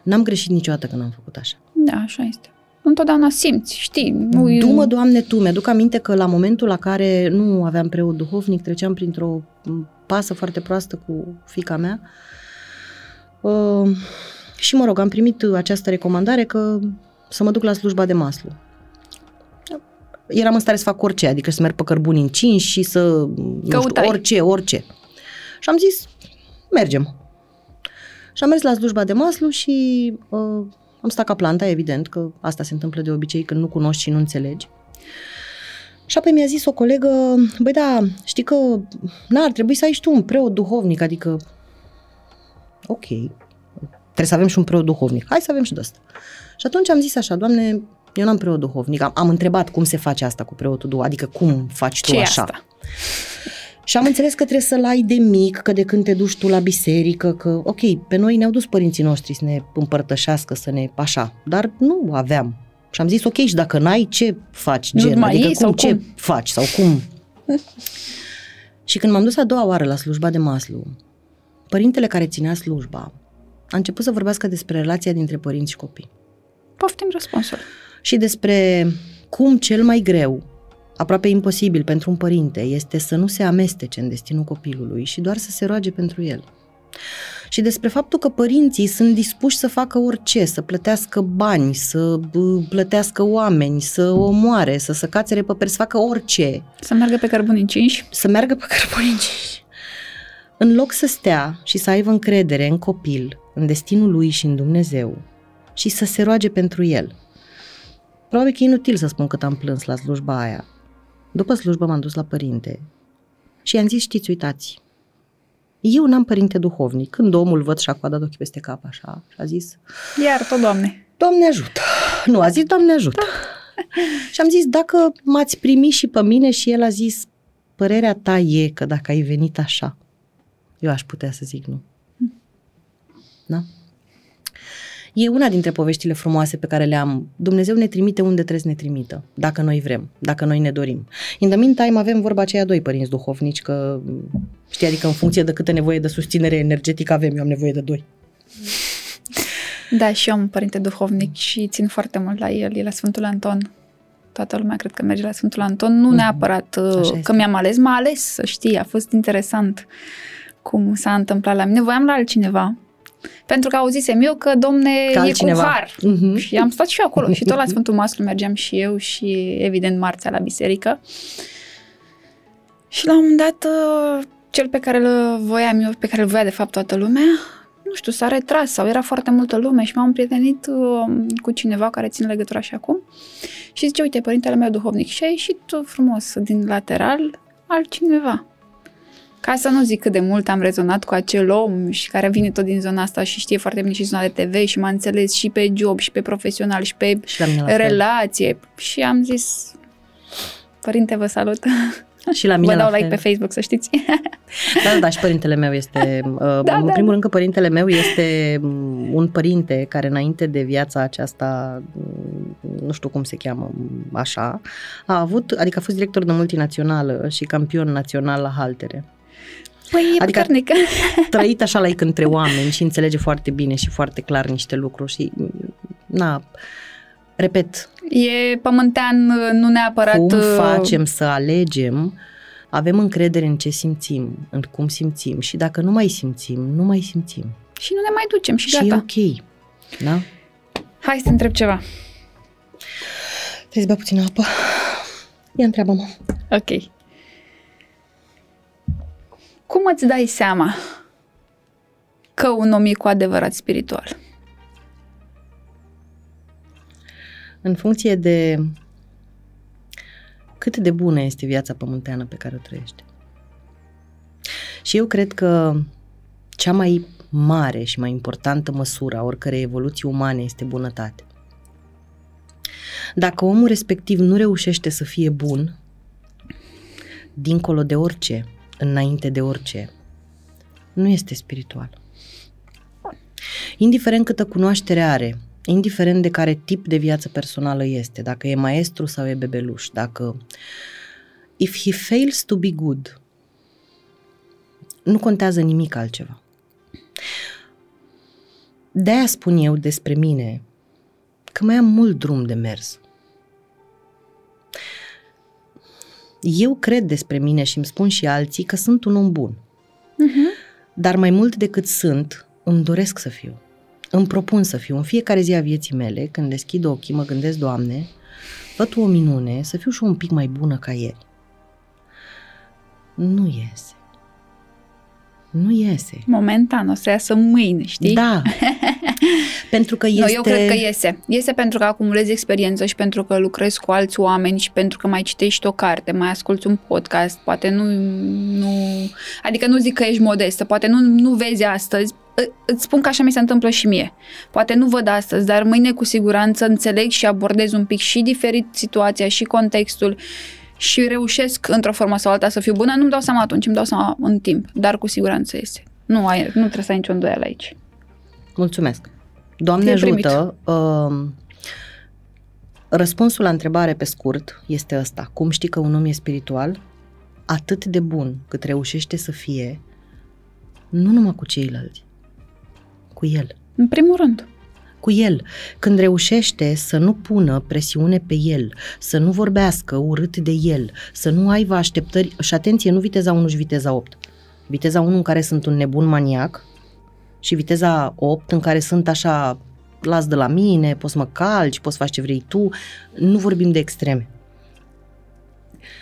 N-am greșit niciodată când am făcut așa. Da, așa este. Întotdeauna simți, știi. Nu e- Du-mă, Doamne, Tu. Mi-aduc aminte că la momentul la care nu aveam preot duhovnic, treceam printr-o m, pasă foarte proastă cu fica mea uh, și, mă rog, am primit această recomandare că să mă duc la slujba de maslu. eram în stare să fac orice, adică să merg pe cărbuni încinși și să, nu știu, Căutai. orice, orice. Și am zis, mergem. Și am mers la slujba de maslu și uh, am stat ca planta, evident, că asta se întâmplă de obicei când nu cunoști și nu înțelegi. Și apoi mi-a zis o colegă, băi da, știi că n-ar trebui să ai și tu un preot duhovnic, adică, ok, trebuie să avem și un preot duhovnic, hai să avem și de asta. Și atunci am zis așa, doamne, eu n-am preot duhovnic, am, am întrebat cum se face asta cu preotul duhovnic, adică cum faci tu ce e așa. asta? Și am înțeles că trebuie să-l ai de mic, că de când te duci tu la biserică, că, ok, pe noi ne-au dus părinții noștri să ne împărtășească, să ne, așa, dar nu aveam. Și am zis, ok, și dacă n-ai, ce faci, Nu gen? mai adică iei cum, sau ce cum? faci sau cum? și când m-am dus a doua oară la slujba de maslu, părintele care ținea slujba a început să vorbească despre relația dintre părinți și copii Poftim răspunsul. și despre cum cel mai greu, aproape imposibil pentru un părinte, este să nu se amestece în destinul copilului și doar să se roage pentru el. Și despre faptul că părinții sunt dispuși să facă orice, să plătească bani, să bă, plătească oameni, să omoare, să se cațere pe per, să facă orice, Să meargă pe cărbuni încinși. să meargă pe cărbunici. În loc să stea și să aibă încredere în copil, în destinul lui și în Dumnezeu și să se roage pentru el. Probabil că e inutil să spun cât am plâns la slujba aia. După slujbă m-am dus la părinte și i-am zis, știți, uitați, eu n-am părinte duhovnic. Când omul văd și-a coadat ochii peste cap așa și a zis, Iar tot, Doamne. Doamne ajută! Nu, a zis Doamne ajută! și am zis, dacă m-ați primit și pe mine și el a zis, părerea ta e că dacă ai venit așa, eu aș putea să zic nu. Da? E una dintre poveștile frumoase pe care le am. Dumnezeu ne trimite unde trebuie să ne trimită, dacă noi vrem, dacă noi ne dorim. In the meantime avem vorba aceia doi părinți duhovnici, că știi, adică în funcție de câtă nevoie de susținere energetică avem, eu am nevoie de doi. Da, și eu am un părinte duhovnic și țin foarte mult la el. E la Sfântul Anton. Toată lumea cred că merge la Sfântul Anton. Nu neapărat uh, Așa este. că mi-am ales, m-a ales, să știi. A fost interesant cum s-a întâmplat la mine. Voiam la altcineva. Pentru că auzisem eu că, domne, Ca e altcineva. cu har. Mhm. Și am stat și eu acolo. și tot la Sfântul [laughs] Maslu mergeam și eu și, evident, marțea la biserică. Și la un moment dat, uh, cel pe care îl voiam eu, pe care îl voia de fapt toată lumea, nu știu, s-a retras sau era foarte multă lume și m-am prietenit uh, cu cineva care ține legătura și acum și zice, uite, părintele meu duhovnic și a ieșit uh, frumos din lateral altcineva. Ca să nu zic cât de mult am rezonat cu acel om și care vine tot din zona asta și știe foarte bine și zona de TV și m-a înțeles și pe job și pe profesional și pe Și la mine la fel. relație. Și am zis, părinte, vă salut. Și la mine Vă dau la like fel. pe Facebook, să știți. [laughs] Da, da, da, și părintele meu este, [laughs] uh, da, în da. primul rând că părintele meu este mm, un părinte care înainte de viața aceasta, mm, nu știu cum se cheamă mm, așa, a avut, adică a fost director de multinațională și campion național la haltere. Păi e Adică- puternic. [laughs] Trăit așa la între oameni și înțelege foarte bine și foarte clar niște lucruri și, mm, na, repet, E pământean, nu neapărat... cum uh, facem să alegem, avem încredere în ce simțim, în cum simțim și dacă nu mai simțim, nu mai simțim. Și nu ne mai ducem și, Și gata. e ok. Da? Hai să te întreb ceva. Trebuie să bea puțină apă. Ia întreabă-mă. Ok. Cum îți dai seama că un om e cu adevărat spiritual? În funcție de cât de bună este viața pământeană pe care o trăiește. Și eu cred că cea mai mare și mai importantă măsură a oricărei evoluții umane este bunătate. Dacă omul respectiv nu reușește să fie bun, dincolo de orice, înainte de orice, nu este spiritual. Indiferent câtă cunoaștere are, indiferent de care tip de viață personală este, dacă e maestru sau e bebeluș, dacă if he fails to be good, nu contează nimic altceva. De-aia spun eu despre mine că mai am mult drum de mers. Eu cred despre mine și îmi spun și alții că sunt un om bun. Dar mai mult decât sunt, îmi doresc să fiu. Îmi propun să fiu. În fiecare zi a vieții mele, când deschid ochii, mă gândesc, Doamne, Fă tu o minune, să fiu și eu un pic mai bună ca ieri. Nu iese. Nu iese. Momentan, o să iasă mâine, știi? Da. [laughs] [laughs] pentru că este... Nu, eu cred că iese. Iese pentru că acumulezi experiență și pentru că lucrezi cu alți oameni și pentru că mai citești o carte, mai asculți un podcast, poate nu... nu adică nu zic că ești modestă, poate nu, nu vezi astăzi, îți spun că așa mi se întâmplă și mie. Poate nu văd astăzi, dar mâine cu siguranță înțeleg și abordez un pic și diferit situația și contextul și reușesc într-o formă sau alta să fiu bună, nu-mi dau seama atunci, îmi dau seama în timp, dar cu siguranță este. Nu, ai, nu trebuie să ai nicio îndoială aici. Mulțumesc. Doamne ajută, uh, răspunsul la întrebare pe scurt este ăsta. Cum știi că un om e spiritual? Atât de bun cât reușește să fie, nu numai cu ceilalți, cu el. În primul rând cu el, când reușește să nu pună presiune pe el, să nu vorbească urât de el, să nu aibă așteptări, și atenție, nu viteza 1 și viteza 8. Viteza 1 în care sunt un nebun maniac și viteza 8 în care sunt așa, las de la mine, poți să mă calci, poți să faci ce vrei tu, nu vorbim de extreme.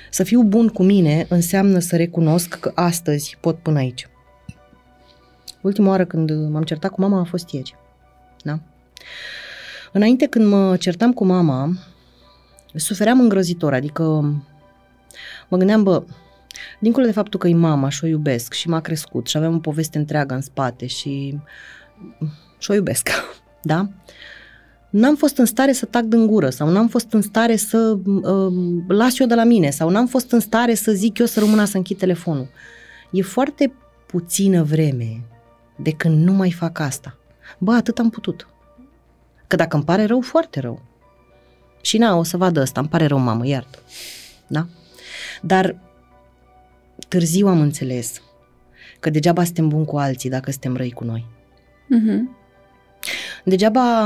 Să fiu bun cu mine înseamnă să recunosc că astăzi pot până aici. Ultima oară când m-am certat cu mama a fost ieri. Da? Înainte când mă certam cu mama, sufeream îngrozitor, adică mă gândeam, bă, dincolo de faptul că e mama și o iubesc și m-a crescut și avem o poveste întreagă în spate și, și o iubesc, [laughs] da? N-am fost în stare să tac din gură sau n-am fost în stare să uh, las eu de la mine sau n-am fost în stare să zic eu să rămână să închid telefonul. E foarte puțină vreme de când nu mai fac asta. Bă, atât am putut. Că dacă îmi pare rău, foarte rău. Și na, o să vadă asta, îmi pare rău, mamă, iartă. Da? Dar târziu am înțeles că degeaba suntem buni cu alții dacă suntem răi cu noi. Uh-huh. Degeaba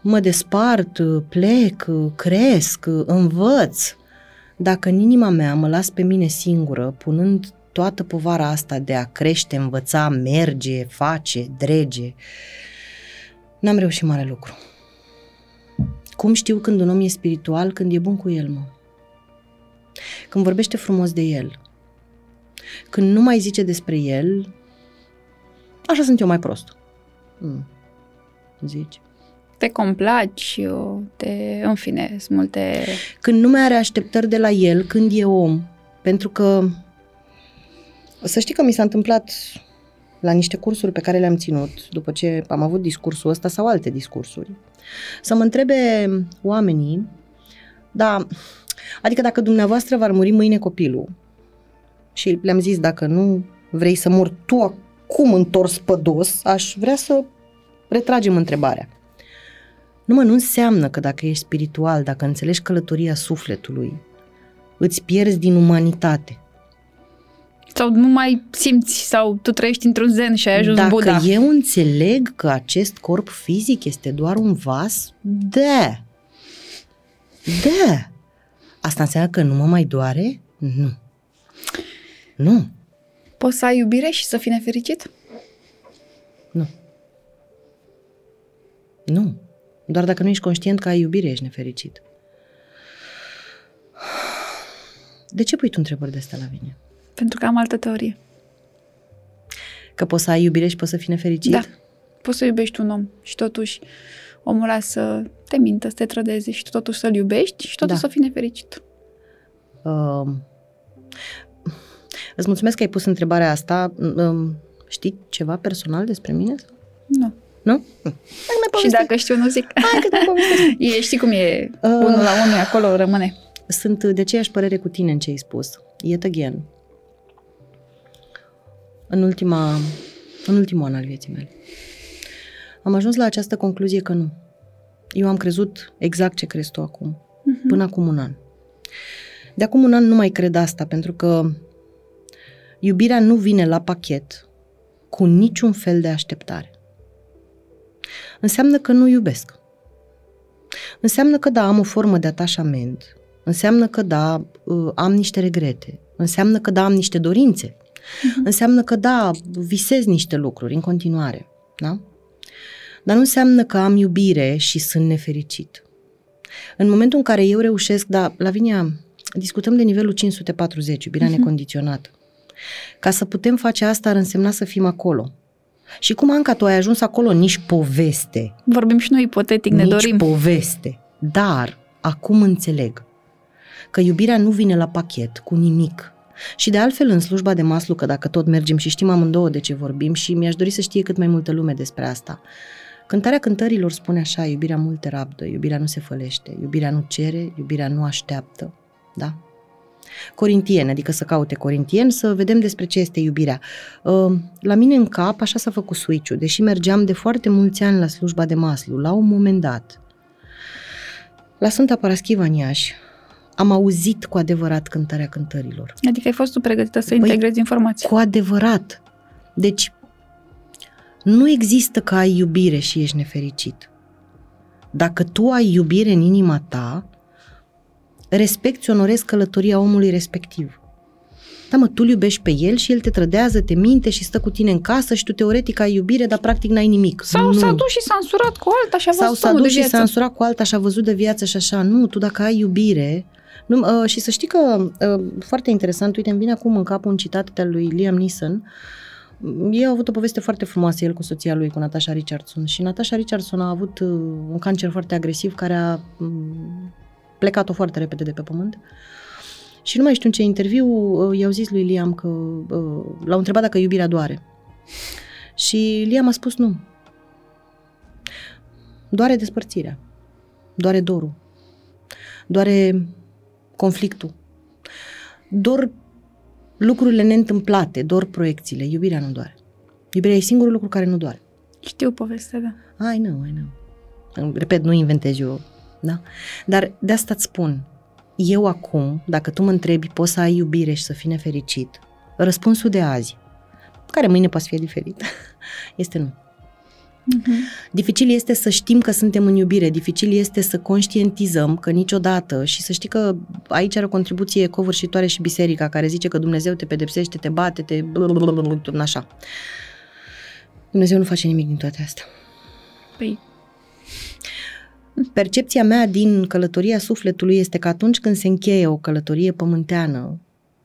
mă despart, plec, cresc, învăț, dacă în inima mea mă las pe mine singură, punând toată povara asta de a crește, învăța, merge, face, drege, N-am reușit mare lucru. Cum știu când un om e spiritual? Când e bun cu el, mă. Când vorbește frumos de el. Când nu mai zice despre el, așa sunt eu mai prost. Mm. Zici? Te complaci, eu, te, în fine, sunt multe... Când nu mai are așteptări de la el, când e om. Pentru că, să știi că mi s-a întâmplat la niște cursuri pe care le-am ținut, după ce am avut discursul ăsta sau alte discursuri, să mă întrebe oamenii, da, adică dacă dumneavoastră v-ar muri mâine copilul și le-am zis dacă nu vrei să mor tu acum întors pe dos, aș vrea să retragem întrebarea. Nu mă, nu înseamnă că dacă ești spiritual, dacă înțelegi călătoria sufletului, îți pierzi din umanitate sau nu mai simți sau tu trăiești într-un zen și ai ajuns Dacă Buddha. eu înțeleg că acest corp fizic este doar un vas, da. Da. Asta înseamnă că nu mă mai doare? Nu. Nu. Poți să ai iubire și să fii nefericit? Nu. Nu. Doar dacă nu ești conștient că ai iubire, ești nefericit. De ce pui tu întrebări de astea la mine? Pentru că am altă teorie. Că poți să ai iubire și poți să fii nefericit? Da. Poți să iubești un om și totuși omul ăla să te mintă, să te trădeze și totuși să-l iubești și totuși da. să fii nefericit. Uh, îți mulțumesc că ai pus întrebarea asta. Uh, știi ceva personal despre mine? Nu. Nu? Și dacă știu, nu zic. [laughs] Hai că [laughs] e, știi cum e, uh, unul la unul acolo rămâne. Sunt de aceeași părere cu tine în ce ai spus. Yet again în, ultima, în ultimul an al vieții mele. Am ajuns la această concluzie că nu. Eu am crezut exact ce crezi tu acum, uh-huh. până acum un an. De acum un an nu mai cred asta, pentru că iubirea nu vine la pachet cu niciun fel de așteptare. Înseamnă că nu iubesc. Înseamnă că da, am o formă de atașament. Înseamnă că da, uh, am niște regrete. Înseamnă că da, am niște dorințe uh-huh. înseamnă că da, visez niște lucruri în continuare, da? Dar nu înseamnă că am iubire și sunt nefericit. În momentul în care eu reușesc, da, Lavinia, discutăm de nivelul 540, iubirea uh-huh. necondiționată. Ca să putem face asta ar însemna să fim acolo. Și cum, Anca, tu ai ajuns acolo? Nici poveste. Vorbim și noi ipotetic, ne Nici dorim. poveste. Dar acum înțeleg că iubirea nu vine la pachet cu nimic. Și de altfel în slujba de maslu, că dacă tot mergem și știm amândouă de ce vorbim și mi-aș dori să știe cât mai multă lume despre asta. Cântarea cântărilor spune așa, iubirea mult rabdă, iubirea nu se fălește, iubirea nu cere, iubirea nu așteaptă. Da? Corintieni, adică să caute corintieni, să vedem despre ce este iubirea. Uh, La mine în cap așa s-a făcut switch deși mergeam de foarte mulți ani la slujba de maslu, la un moment dat. La Sfânta Paraschiva în Iași, am auzit cu adevărat cântarea cântărilor. Adică ai fost tu pregătită să Păi, integrezi informații. Cu adevărat. Deci, nu există că ai iubire și ești nefericit. Dacă tu ai iubire în inima ta, respecti, onorezi călătoria omului respectiv. Da, mă, tu iubești pe el și el te trădează, te minte și stă cu tine în casă și tu teoretic ai iubire, dar practic n-ai nimic. Sau nu. s-a dus și s-a însurat cu alta și a Sau văzut s-a omul dus de și viață. s-a însurat cu alta și a văzut de viață și așa. Nu, tu dacă ai iubire... Nu, uh, și să știi că, uh, foarte interesant, uite, îmi vine acum în cap un citat de lui Liam Neeson. Ei au avut o poveste foarte frumoasă, el cu soția lui, cu Natasha Richardson. Și Natasha Richardson a avut uh, un cancer foarte agresiv care a um, plecat-o foarte repede de pe pământ. Și nu mai știu în ce interviu uh, i-au zis lui Liam că uh, l-au întrebat dacă iubirea doare. Și Liam a spus nu. Doare despărțirea. Doare dorul. Doare conflictul. Dor lucrurile neîntâmplate, dor proiecțiile. Iubirea nu doare. Iubirea e singurul lucru care nu doare. Știu povestea, da. I know, I know. Repet, nu inventez eu, da? Dar de asta îți spun, eu acum, dacă tu mă întrebi, poți să ai iubire și să fii nefericit, răspunsul de azi, care mâine poate fi diferit, [laughs] este nu. Uh-huh. Dificil este să știm că suntem în iubire, dificil este să conștientizăm că niciodată și să știi că aici are o contribuție covârșitoare și biserica care zice că Dumnezeu te pedepsește, te bate, te blablabla, așa. Dumnezeu nu face nimic din toate astea. Păi, Percepția mea din călătoria sufletului este că atunci când se încheie o călătorie pământeană,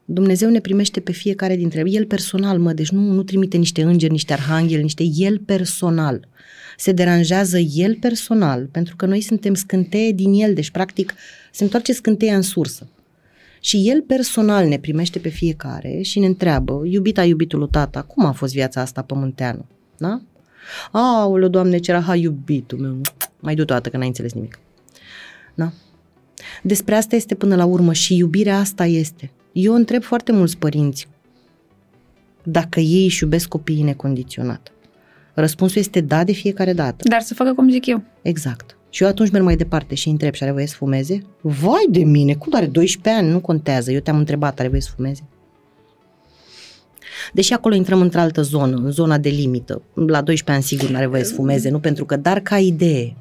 Dumnezeu ne primește pe fiecare dintre el personal, mă, deci nu, nu trimite niște îngeri, niște arhangheli, niște el personal. Se deranjează el personal, pentru că noi suntem scânteie din el, deci practic se întoarce scânteia în sursă. Și el personal ne primește pe fiecare și ne întreabă, iubita iubitul tata, cum a fost viața asta pământeană? Da? Aoleu, Doamne, ce era, ha, iubitul meu, mai du toată că n-ai înțeles nimic. Da? Despre asta este până la urmă și iubirea asta este. Eu întreb foarte mulți părinți dacă ei își iubesc copiii necondiționat. Răspunsul este da de fiecare dată. dar să facă cum zic eu. Exact. Și eu atunci merg mai departe și îi întreb și are voie să fumeze? Vai de mine, cum are 12 ani? Nu contează. Eu te-am întrebat, are voie să fumeze? Deși acolo intrăm într-altă zonă, în zona de limită. La 12 ani sigur nu are voie să fumeze, nu? Pentru că, dar ca idee,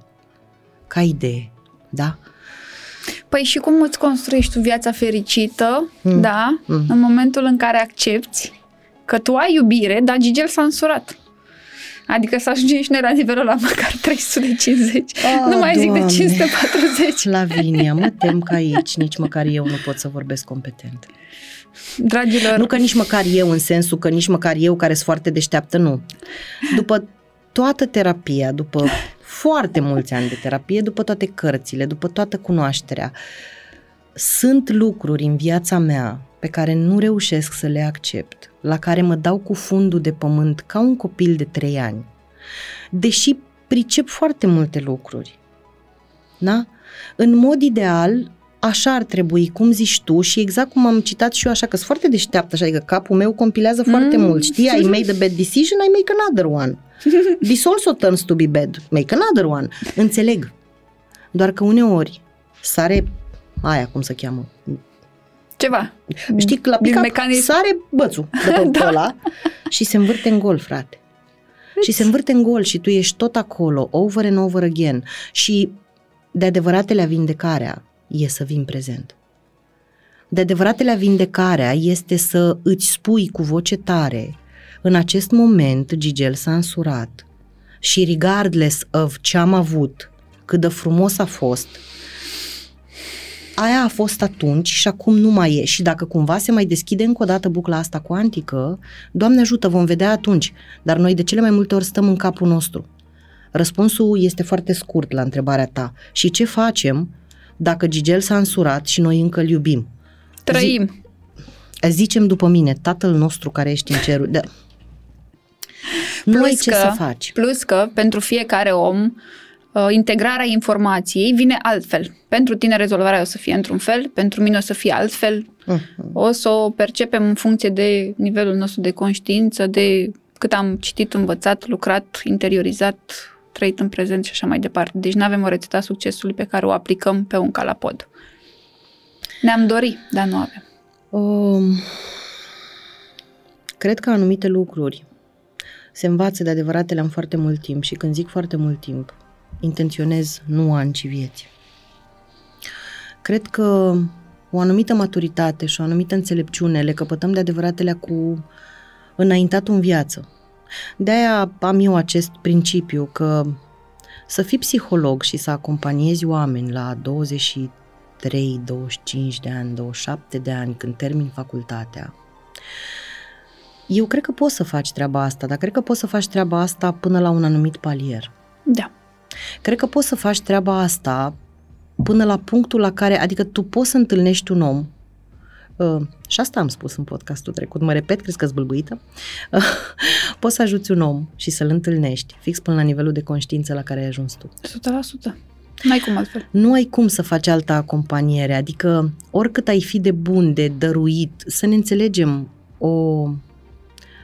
ca idee, da? Păi și cum îți construiești tu viața fericită, Mm. da, Mm. în momentul în care accepti că tu ai iubire, dar Gigel s-a însurat. Adică să ajungem și noi la nivelul la măcar [laughs] 350. Ah, nu mai zic de Doamne. 540. Lavinia, mă tem că aici nici măcar eu nu pot să vorbesc competent. Dragilor, Nu că nici măcar eu, în sensul că nici măcar eu care sunt foarte deșteaptă, nu. După toată terapia, după foarte mulți ani de terapie, după toate cărțile, după toată cunoașterea, sunt lucruri în viața mea pe care nu reușesc să le accept, la care mă dau cu fundul de pământ ca un copil de trei ani. Deși pricep foarte multe lucruri. Da? În mod ideal, așa ar trebui, cum zici tu și exact cum am citat și eu așa, că sunt foarte deșteaptă, așa, adică capul meu compilează foarte Mm. mult. Știi, I made a bad decision, I make another one. [laughs] This also turns to be bad, make another one. Înțeleg. Doar că uneori sare aia, cum se cheamă, ceva. Știi, la Din pick mecanism. sare bățul de [laughs] pe da. ăla și se învârte în gol, frate. Și se învârte în gol și tu ești tot acolo, over and over again. Și de adevăratele vindecarea e să vin prezent. De adevăratele vindecarea este să îți spui cu voce tare, în acest moment Gigel s-a însurat și regardless of ce am avut, cât de frumos a fost, aia a fost atunci și acum nu mai e. Și dacă cumva se mai deschide încă o dată bucla asta cuantică, Doamne ajută, vom vedea atunci. Dar noi de cele mai multe ori stăm în capul nostru. Răspunsul este foarte scurt la întrebarea ta. Și ce facem dacă Gigel s-a însurat și noi încă îl iubim? Trăim. Zicem după mine, Tatăl nostru care ești în cerul. De... Nu ai ce că, să faci. Plus că pentru fiecare om uh, integrarea informației vine altfel. Pentru tine rezolvarea o să fie într-un fel, pentru mine o să fie altfel. Mhm. O să o percepem în funcție de nivelul nostru de conștiință, de cât am citit, învățat, lucrat, interiorizat, trăit în prezent și așa mai departe. Deci nu avem o rețetă a succesului pe care o aplicăm pe un calapod. Ne-am dori, dar nu avem. Um, cred că anumite lucruri se învață de adevăratele în foarte mult timp și când zic foarte mult timp, intenționez nu ani, ci vieți. Cred că o anumită maturitate și o anumită înțelepciune le căpătăm de adevăratele cu înaintatul în viață. De-aia am eu acest principiu că să fii psiholog și să acompaniezi oameni la 23, 25 de ani, 27 de ani când termin facultatea, eu cred că poți să faci treaba asta, dar cred că poți să faci treaba asta până la un anumit palier. Da. Cred că poți să faci treaba asta până la punctul la care, adică tu poți să întâlnești un om Uh, și asta am spus în podcastul trecut, mă repet, crezi că zbâlbâită? Uh, [laughs] poți să ajuți un om și să-l întâlnești fix până la nivelul de conștiință la care ai ajuns tu. 100%. N-ai cum altfel. Nu ai cum să faci altă acompaniere, adică oricât ai fi de bun, de dăruit, să ne înțelegem o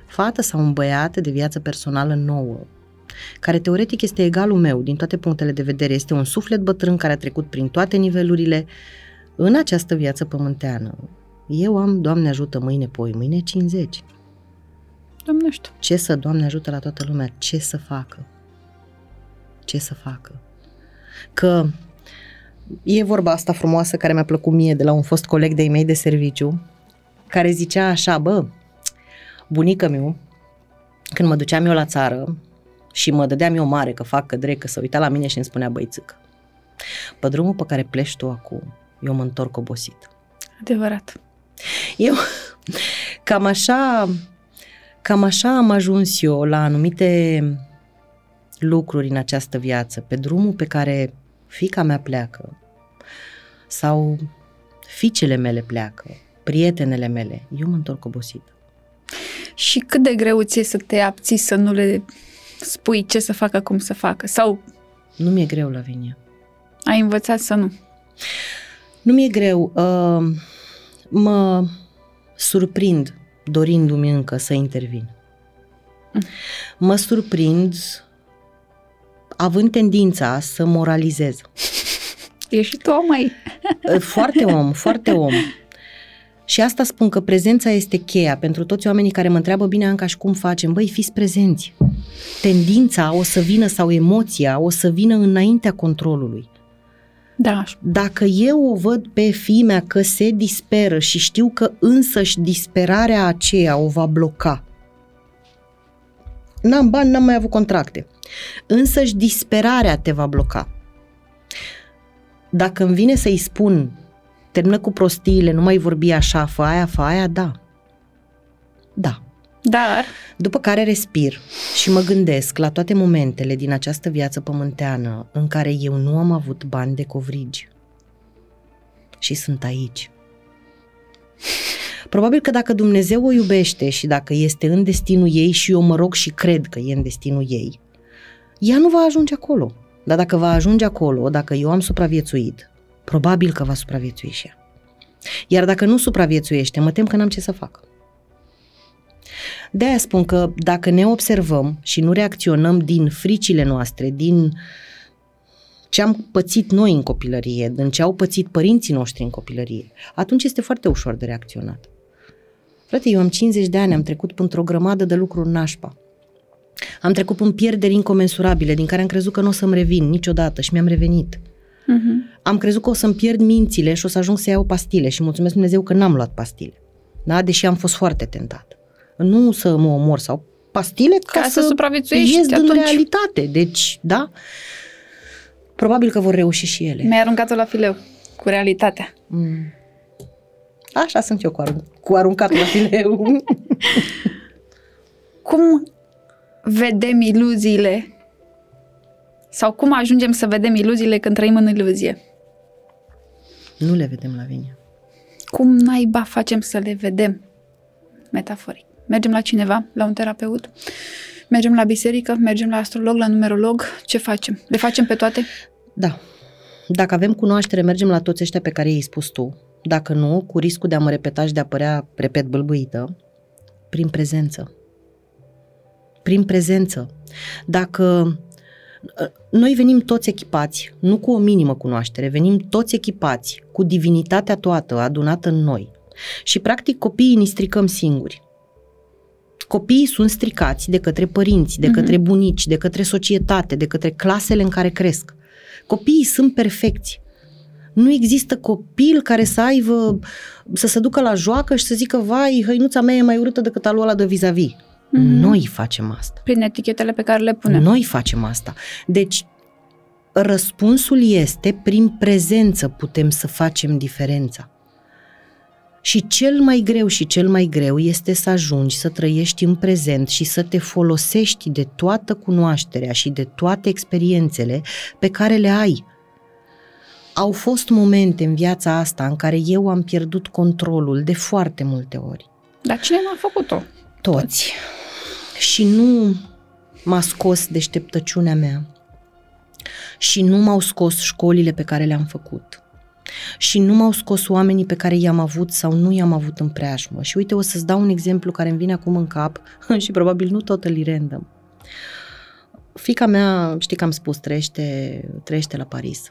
fată sau un băiat de viață personală nouă, care teoretic este egalul meu din toate punctele de vedere, este un suflet bătrân care a trecut prin toate nivelurile în această viață pământeană. Eu am, Doamne ajută, mâine, poi, mâine 50. Doamne știu. Ce să, Doamne ajută la toată lumea, ce să facă? Ce să facă? Că e vorba asta frumoasă care mi-a plăcut mie de la un fost coleg de-ai mei de serviciu, care zicea așa, bă, bunica meu, când mă duceam eu la țară și mă dădeam eu mare că fac cădre, că să uita la mine și îmi spunea băițâcă, pe drumul pe care pleci tu acum, eu mă întorc obosit. Adevărat. Eu [laughs] cam așa, cam așa am ajuns eu la anumite lucruri în această viață, pe drumul pe care fica mea pleacă sau fiicele mele pleacă, prietenele mele, eu mă întorc obosit. Și cât de greu ți să te abții să nu le spui ce să facă, cum să facă? Sau Nu mi-e greu, Lavinia. ai învățat să nu? Nu mi-e greu. Uh, mă surprind dorindu-mi încă să intervin. Mă surprind având tendința să moralizez. [laughs] Ești și tu om mai. [laughs] Foarte om, foarte om. Și asta spun că prezența este cheia pentru toți oamenii care mă întreabă, bine, Anca, și cum facem? Băi, fiți prezenți. Tendința o să vină sau emoția o să vină înaintea controlului. Da, Dacă eu o văd pe fimea că se disperă și știu că însăși disperarea aceea o va bloca, n-am bani, n-am mai avut contracte, însăși disperarea te va bloca. Dacă îmi vine să-i spun, termină cu prostiile, nu mai vorbi așa, fă aia, fă aia, da. Da. Dar După care respir și mă gândesc la toate momentele din această viață pământeană în care eu nu am avut bani de covrigi. Și sunt aici. Probabil că dacă Dumnezeu o iubește și dacă este în destinul ei și eu mă rog și cred că e în destinul ei, ea nu va ajunge acolo. Dar dacă va ajunge acolo, dacă eu am supraviețuit, probabil că va supraviețui și ea. Iar dacă nu supraviețuiește, mă tem că n-am ce să fac. De aia spun că dacă ne observăm și nu reacționăm din fricile noastre, din ce am pățit noi în copilărie, din ce au pățit părinții noștri în copilărie, atunci este foarte ușor de reacționat. Frate, eu am 50 de ani, am trecut într-o grămadă de lucruri nașpa. Am trecut în pierderi incomensurabile, din care am crezut că nu o să-mi revin niciodată și mi-am revenit. uh-huh. Am crezut că o să-mi pierd mințile și o să ajung să iau pastile și mulțumesc Dumnezeu că n-am luat pastile. Da? Deși am fost foarte tentat. Nu să mă omor sau pastile ca, Ca să supraviețuiești ies din atunci. realitate. Deci, da, probabil că vor reuși și ele. mi-ai aruncat-o la fileu. cu realitatea. Mm. Așa sunt eu cu, arun- cu aruncat la fileu. [laughs] Cum vedem iluziile sau cum ajungem să vedem iluziile când trăim în iluzie? nu le vedem la vine. Cum naiba facem să le vedem? Metaforic. Mergem la cineva, la un terapeut, mergem la biserică, mergem la astrolog, la numerolog, ce facem? Le facem pe toate? Da. Dacă avem cunoaștere, mergem la toți ăștia pe care i-ai spus tu. Dacă nu, cu riscul de a mă repeta și de a părea, repet, bâlbâită, prin prezență. Prin prezență. Dacă noi venim toți echipați, nu cu o minimă cunoaștere, venim toți echipați cu divinitatea toată adunată în noi. Și practic copiii ni stricăm singuri. Copiii sunt stricați de către părinți, de către bunici, de către societate, de către clasele în care cresc. Copiii sunt perfecți. Nu există copil care să aibă, să se ducă la joacă și să zică, vai, hăinuța mea e mai urâtă decât a lui ăla de vis-a-vis. Noi facem asta. Prin etichetele pe care le punem. Noi facem asta. Deci, răspunsul este prin prezență putem să facem diferența. Și cel mai greu și cel mai greu este să ajungi să trăiești în prezent și să te folosești de toată cunoașterea și de toate experiențele pe care le ai. Au fost momente în viața asta în care eu am pierdut controlul de foarte multe ori. Dar cine m-a făcut-o? Toți. Și nu m-a scos deșteptăciunea mea. Și nu m-au scos școlile pe care le-am făcut. Și nu m-au scos oamenii pe care i-am avut sau nu i-am avut în preajmă. Și uite, o să-ți dau un exemplu care îmi vine acum în cap [laughs] și probabil nu totally random. Fica mea, știi că am spus, trăiește, trăiește la Paris.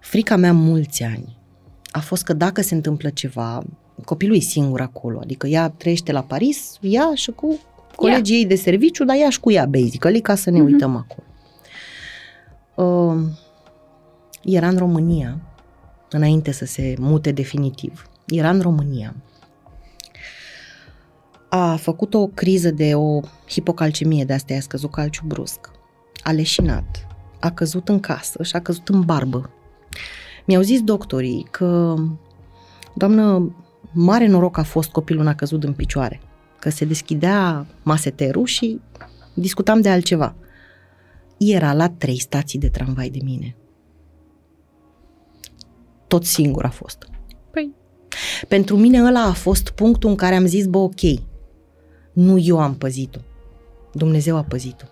Frica mea mulți ani a fost că dacă se întâmplă ceva, copilul e singur acolo, adică ea trăiește la Paris, ea și cu colegii ei de serviciu, dar ea și cu ea, basically, ca să ne Mhm. uităm acolo. Uh, era în România, înainte să se mute definitiv. Era în România. A făcut o criză de o hipocalcemie, de asta i-a scăzut calciu brusc. A leșinat, a căzut în casă și a căzut în barbă. Mi-au zis doctorii că, doamnă, mare noroc a fost copilul n-a căzut în picioare, că se deschidea maseterul și discutam de altceva. Era la trei stații de tramvai de mine. Tot singur a fost. Păi, Pentru mine ăla a fost punctul în care am zis, bă, ok, nu eu am păzit-o, Dumnezeu a păzit-o.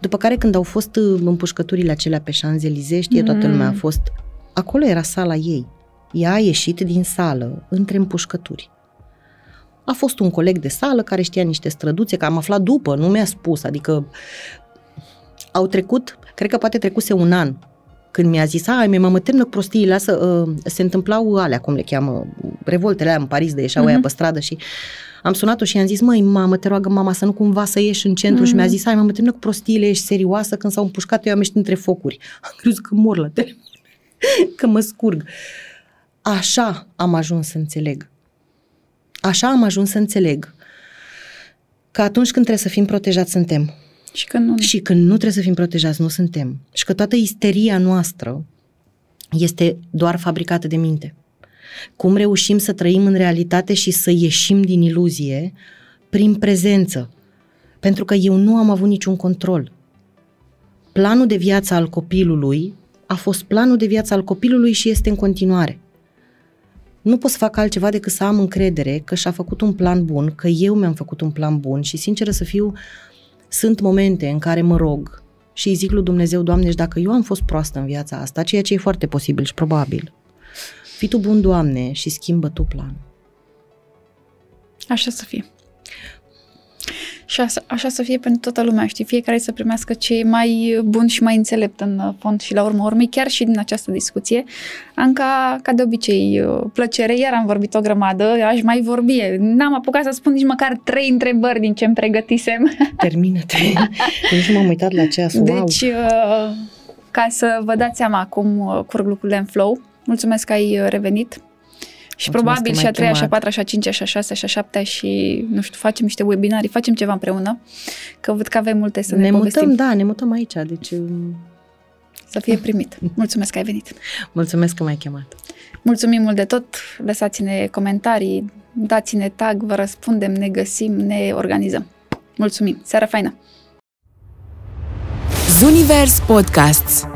După care când au fost uh, împușcăturile acelea pe Șanzelize, știe toată lumea, a fost, acolo era sala ei. Ea a ieșit din sală între împușcături. A fost un coleg de sală care știa niște străduțe, că am aflat după, nu mi-a spus, adică au trecut, cred că poate trecuse un an când mi-a zis, ai, mi mamă, termină cu prostiile astea, uh, se întâmplau alea, cum le cheamă, revoltele alea în Paris, de ieșeau uh-huh. pe stradă și am sunat-o și i-am zis, măi, mamă, te roagă mama să nu cumva să ieși în centru uh-huh. și mi-a zis, ai, mamă, termină cu prostiile, ești serioasă, când s-au împușcat, eu am ieșit între focuri. [laughs] Am crezut că mor la telefon, [laughs] că mă scurg. Așa am ajuns să înțeleg. Așa am ajuns să înțeleg că atunci când trebuie să fim protejați, suntem. Și când nu. Și când nu trebuie să fim protejați, nu suntem. Și că toată isteria noastră este doar fabricată de minte. Cum reușim să trăim în realitate și să ieșim din iluzie prin prezență. Pentru că eu nu am avut niciun control. Planul de viață al copilului a fost planul de viață al copilului și este în continuare. Nu pot să fac altceva decât să am încredere că și-a făcut un plan bun, că eu mi-am făcut un plan bun și, sinceră să fiu, sunt momente în care mă rog și îi zic lui Dumnezeu, Doamne, și dacă eu am fost proastă în viața asta, ceea ce e foarte posibil și probabil, fii Tu bun, Doamne, și schimbă Tu planul. Așa să fie. Și așa, așa să fie pentru toată lumea, știi? Fiecare să primească ce e mai bun și mai înțelept în uh, fond și la urmă urmei, chiar și din această discuție. Anca, ca de obicei, uh, plăcere, iar am vorbit o grămadă, aș mai vorbi. N-am apucat să spun nici măcar trei întrebări din ce îmi pregătisem. [laughs] Termină-te. Nici nu m-am uitat la ceas. Wow. Deci, uh, ca să vă dați seama cum uh, curg lucrurile în flow, mulțumesc că ai uh, revenit. Mulțumesc probabil și a treia, și a patra, și a cincea, și a șasea, și a șaptea și, nu știu, facem niște webinarii, facem ceva împreună, că văd că avem multe să ne, ne povestim. mutăm, da, ne mutăm aici, deci... Uh, să fie primit. [laughs] Mulțumesc că ai venit. Mulțumesc că m-ai chemat. Mulțumim mult de tot. Lăsați-ne comentarii, dați-ne tag, vă răspundem, ne găsim, ne organizăm. Mulțumim. Seara faină! Zunivers Podcasts